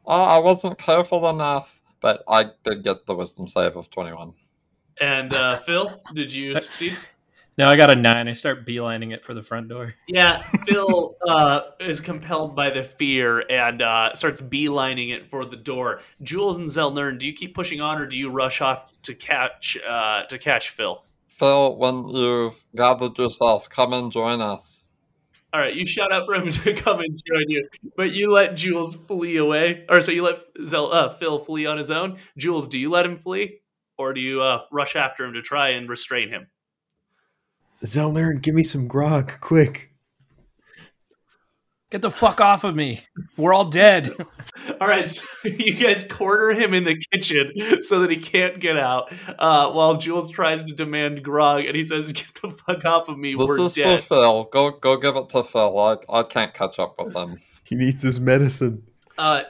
Oh, I wasn't careful enough, but I did get the wisdom save of 21. And uh, Phil, did you succeed? No, I got a nine. I start beelining it for the front door. Yeah, Phil uh, is compelled by the fear and uh, starts beelining it for the door. Jules and Zelnern, do you keep pushing on, or do you rush off to catch uh, to catch Phil? Phil, when you've gathered yourself, come and join us. All right, you shout out for him to come and join you, but you let Jules flee away, or so you let Zel, uh, Phil flee on his own. Jules, do you let him flee, or do you uh, rush after him to try and restrain him? Zelnern, give me some grog, quick. Get the fuck off of me. We're all dead. All right, so you guys corner him in the kitchen so that he can't get out, uh, while Jules tries to demand grog, and he says, "Get the fuck off of me, This we're is dead." for Phil. Go go give it to Phil. I, I can't catch up with him. He needs his medicine. Uh,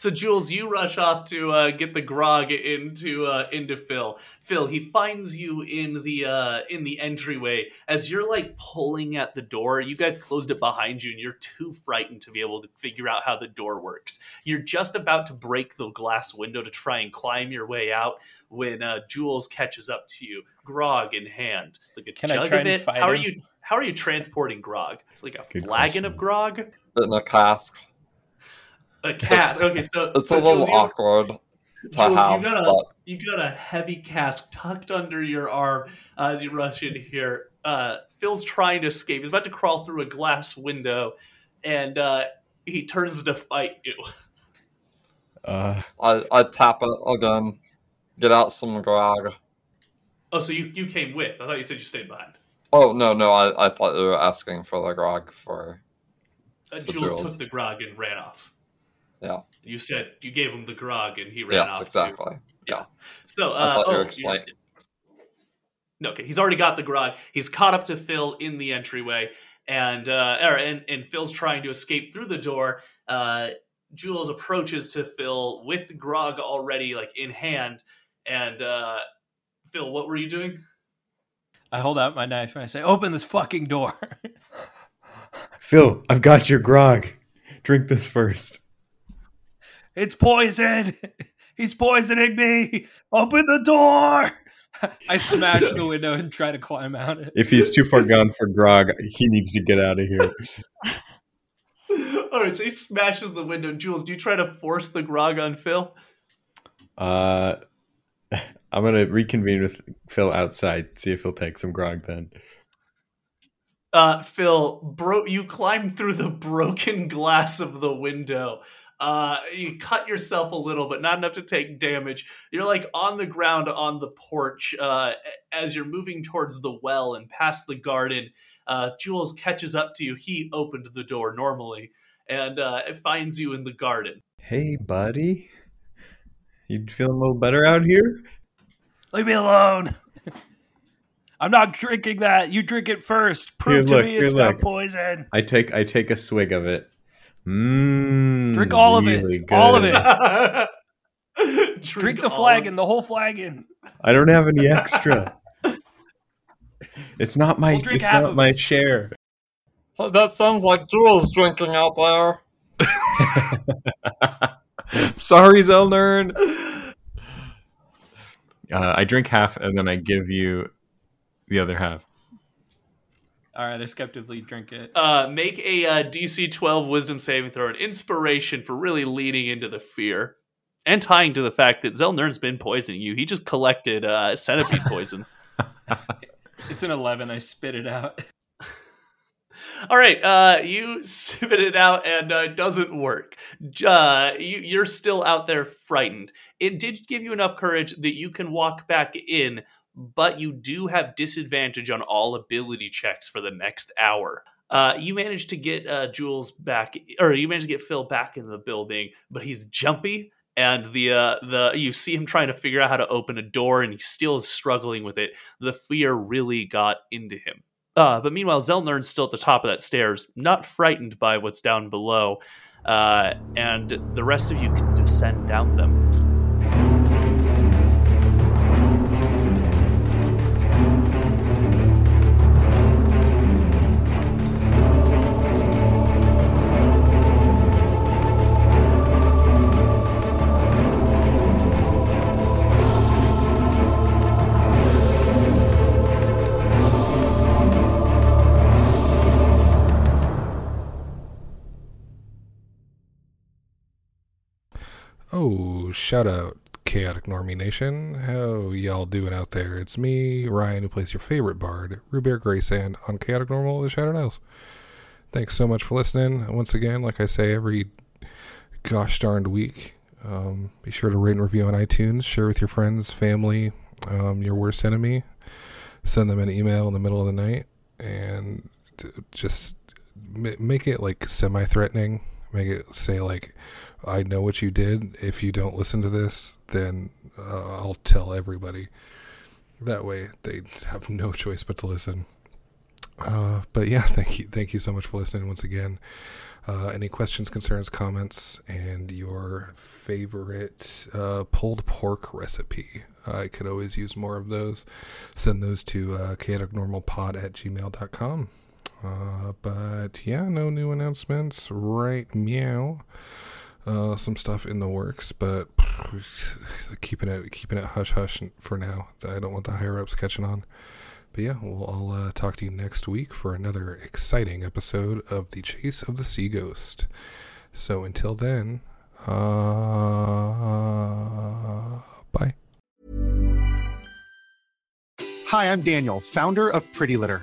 so Jules, you rush off to uh, get the grog into uh, into Phil. Phil, he finds you in the uh, in the entryway as you're like pulling at the door. You guys closed it behind you, and you're too frightened to be able to figure out how the door works. You're just about to break the glass window to try and climb your way out when uh, Jules catches up to you, grog in hand, like a Can I jug try of and it. fight How are you? How are you transporting grog? It's like a Good flagon question. of grog. In a cask. A cat. It's- okay, so It's so a little Jules, awkward to Jules, have, you got a but you got a heavy cask tucked under your arm uh, as you rush in here. Uh, Phil's trying to escape. He's about to crawl through a glass window, and uh, he turns to fight you. Uh, I, I tap it again. Get out some grog. Oh, so you you came with? I thought you said you stayed behind. Oh, no, no, I, I thought you were asking for the grog for. Uh, For Jules Jules. took the grog and ran off. Yeah. You said you gave him the grog, and he ran Yes, off. too. exactly. Yeah. So, I uh, thought you oh, were explain- No, okay, he's already got the grog. He's caught up to Phil in the entryway, and uh, or, and and Phil's trying to escape through the door. Uh, Jules approaches to Phil with the grog already like in hand, and uh, Phil, what were you doing? I hold out my knife and I say, "Open this fucking door." Phil, I've got your grog. Drink this first. It's poison. He's poisoning me. Open the door. I smash the window and try to climb out it. If he's too far gone for grog, he needs to get out of here. All right, so he smashes the window. Jules, do you try to force the grog on Phil? Uh, I'm gonna reconvene with Phil outside. See if he'll take some grog then. Uh, Phil, bro, you climb through the broken glass of the window. Uh, you cut yourself a little, but not enough to take damage. You're like on the ground on the porch uh, as you're moving towards the well and past the garden. Uh, Jules catches up to you. He opened the door normally and uh, it finds you in the garden. Hey, buddy. You feeling a little better out here? Leave me alone. I'm not drinking that. You drink it first. Prove Here, to look, me here, it's not look. poison. I take I take a swig of it. Mmm. Drink all of really it. All of it. Drink the flagon, of- the whole flagon. I don't have any extra. it's not my We'll it's not my it. share. That sounds like Jules drinking out there. Sorry, Zelnern. Uh, I drink half and then I give you the other half. All right, I skeptically drink it. Uh, make a uh, DC 12 Wisdom saving throw, an inspiration for really leaning into the fear, and tying to the fact that Zelnern's been poisoning you. He just collected uh, centipede poison. It's an 11. I spit it out. All right, uh, you spit it out and uh, it doesn't work. Uh, you, you're still out there frightened. It did give you enough courage that you can walk back in, but you do have disadvantage on all ability checks for the next hour. Uh, you managed to get uh, Jules back, or you managed to get Phil back in the building, but he's jumpy, and the uh, the you see him trying to figure out how to open a door, and he still is struggling with it. The fear really got into him. Uh, but meanwhile, Zelnern's still at the top of that stairs, not frightened by what's down below, uh, and the rest of you can descend down them. Shout out Chaotic Normie Nation. How y'all doing out there? It's me, Ryan, who plays your favorite bard, Rubear Graysand, on Chaotic Normal the Shattered Isles. Thanks so much for listening. Once again, like I say every gosh darned week, um, be sure to rate and review on iTunes, share with your friends, family, um, your worst enemy. Send them an email in the middle of the night and just make it like semi threatening. Make it say, like, I know what you did. If you don't listen to this, then uh, I'll tell everybody. That way, they have no choice but to listen. Uh, but yeah, thank you, thank you so much for listening once again. Uh, any questions, concerns, comments, and your favorite uh, pulled pork recipe? I could always use more of those. Send those to uh, chaoticnormalpod at gmail.com. Uh, but yeah, no new announcements right meow. Uh, some stuff in the works, but keeping it keeping it hush hush for now. I don't want the higher ups catching on. But yeah, we'll I'll uh, talk to you next week for another exciting episode of the Chase of the Sea Ghost. So until then, uh, bye. Hi, I'm Daniel, founder of Pretty Litter.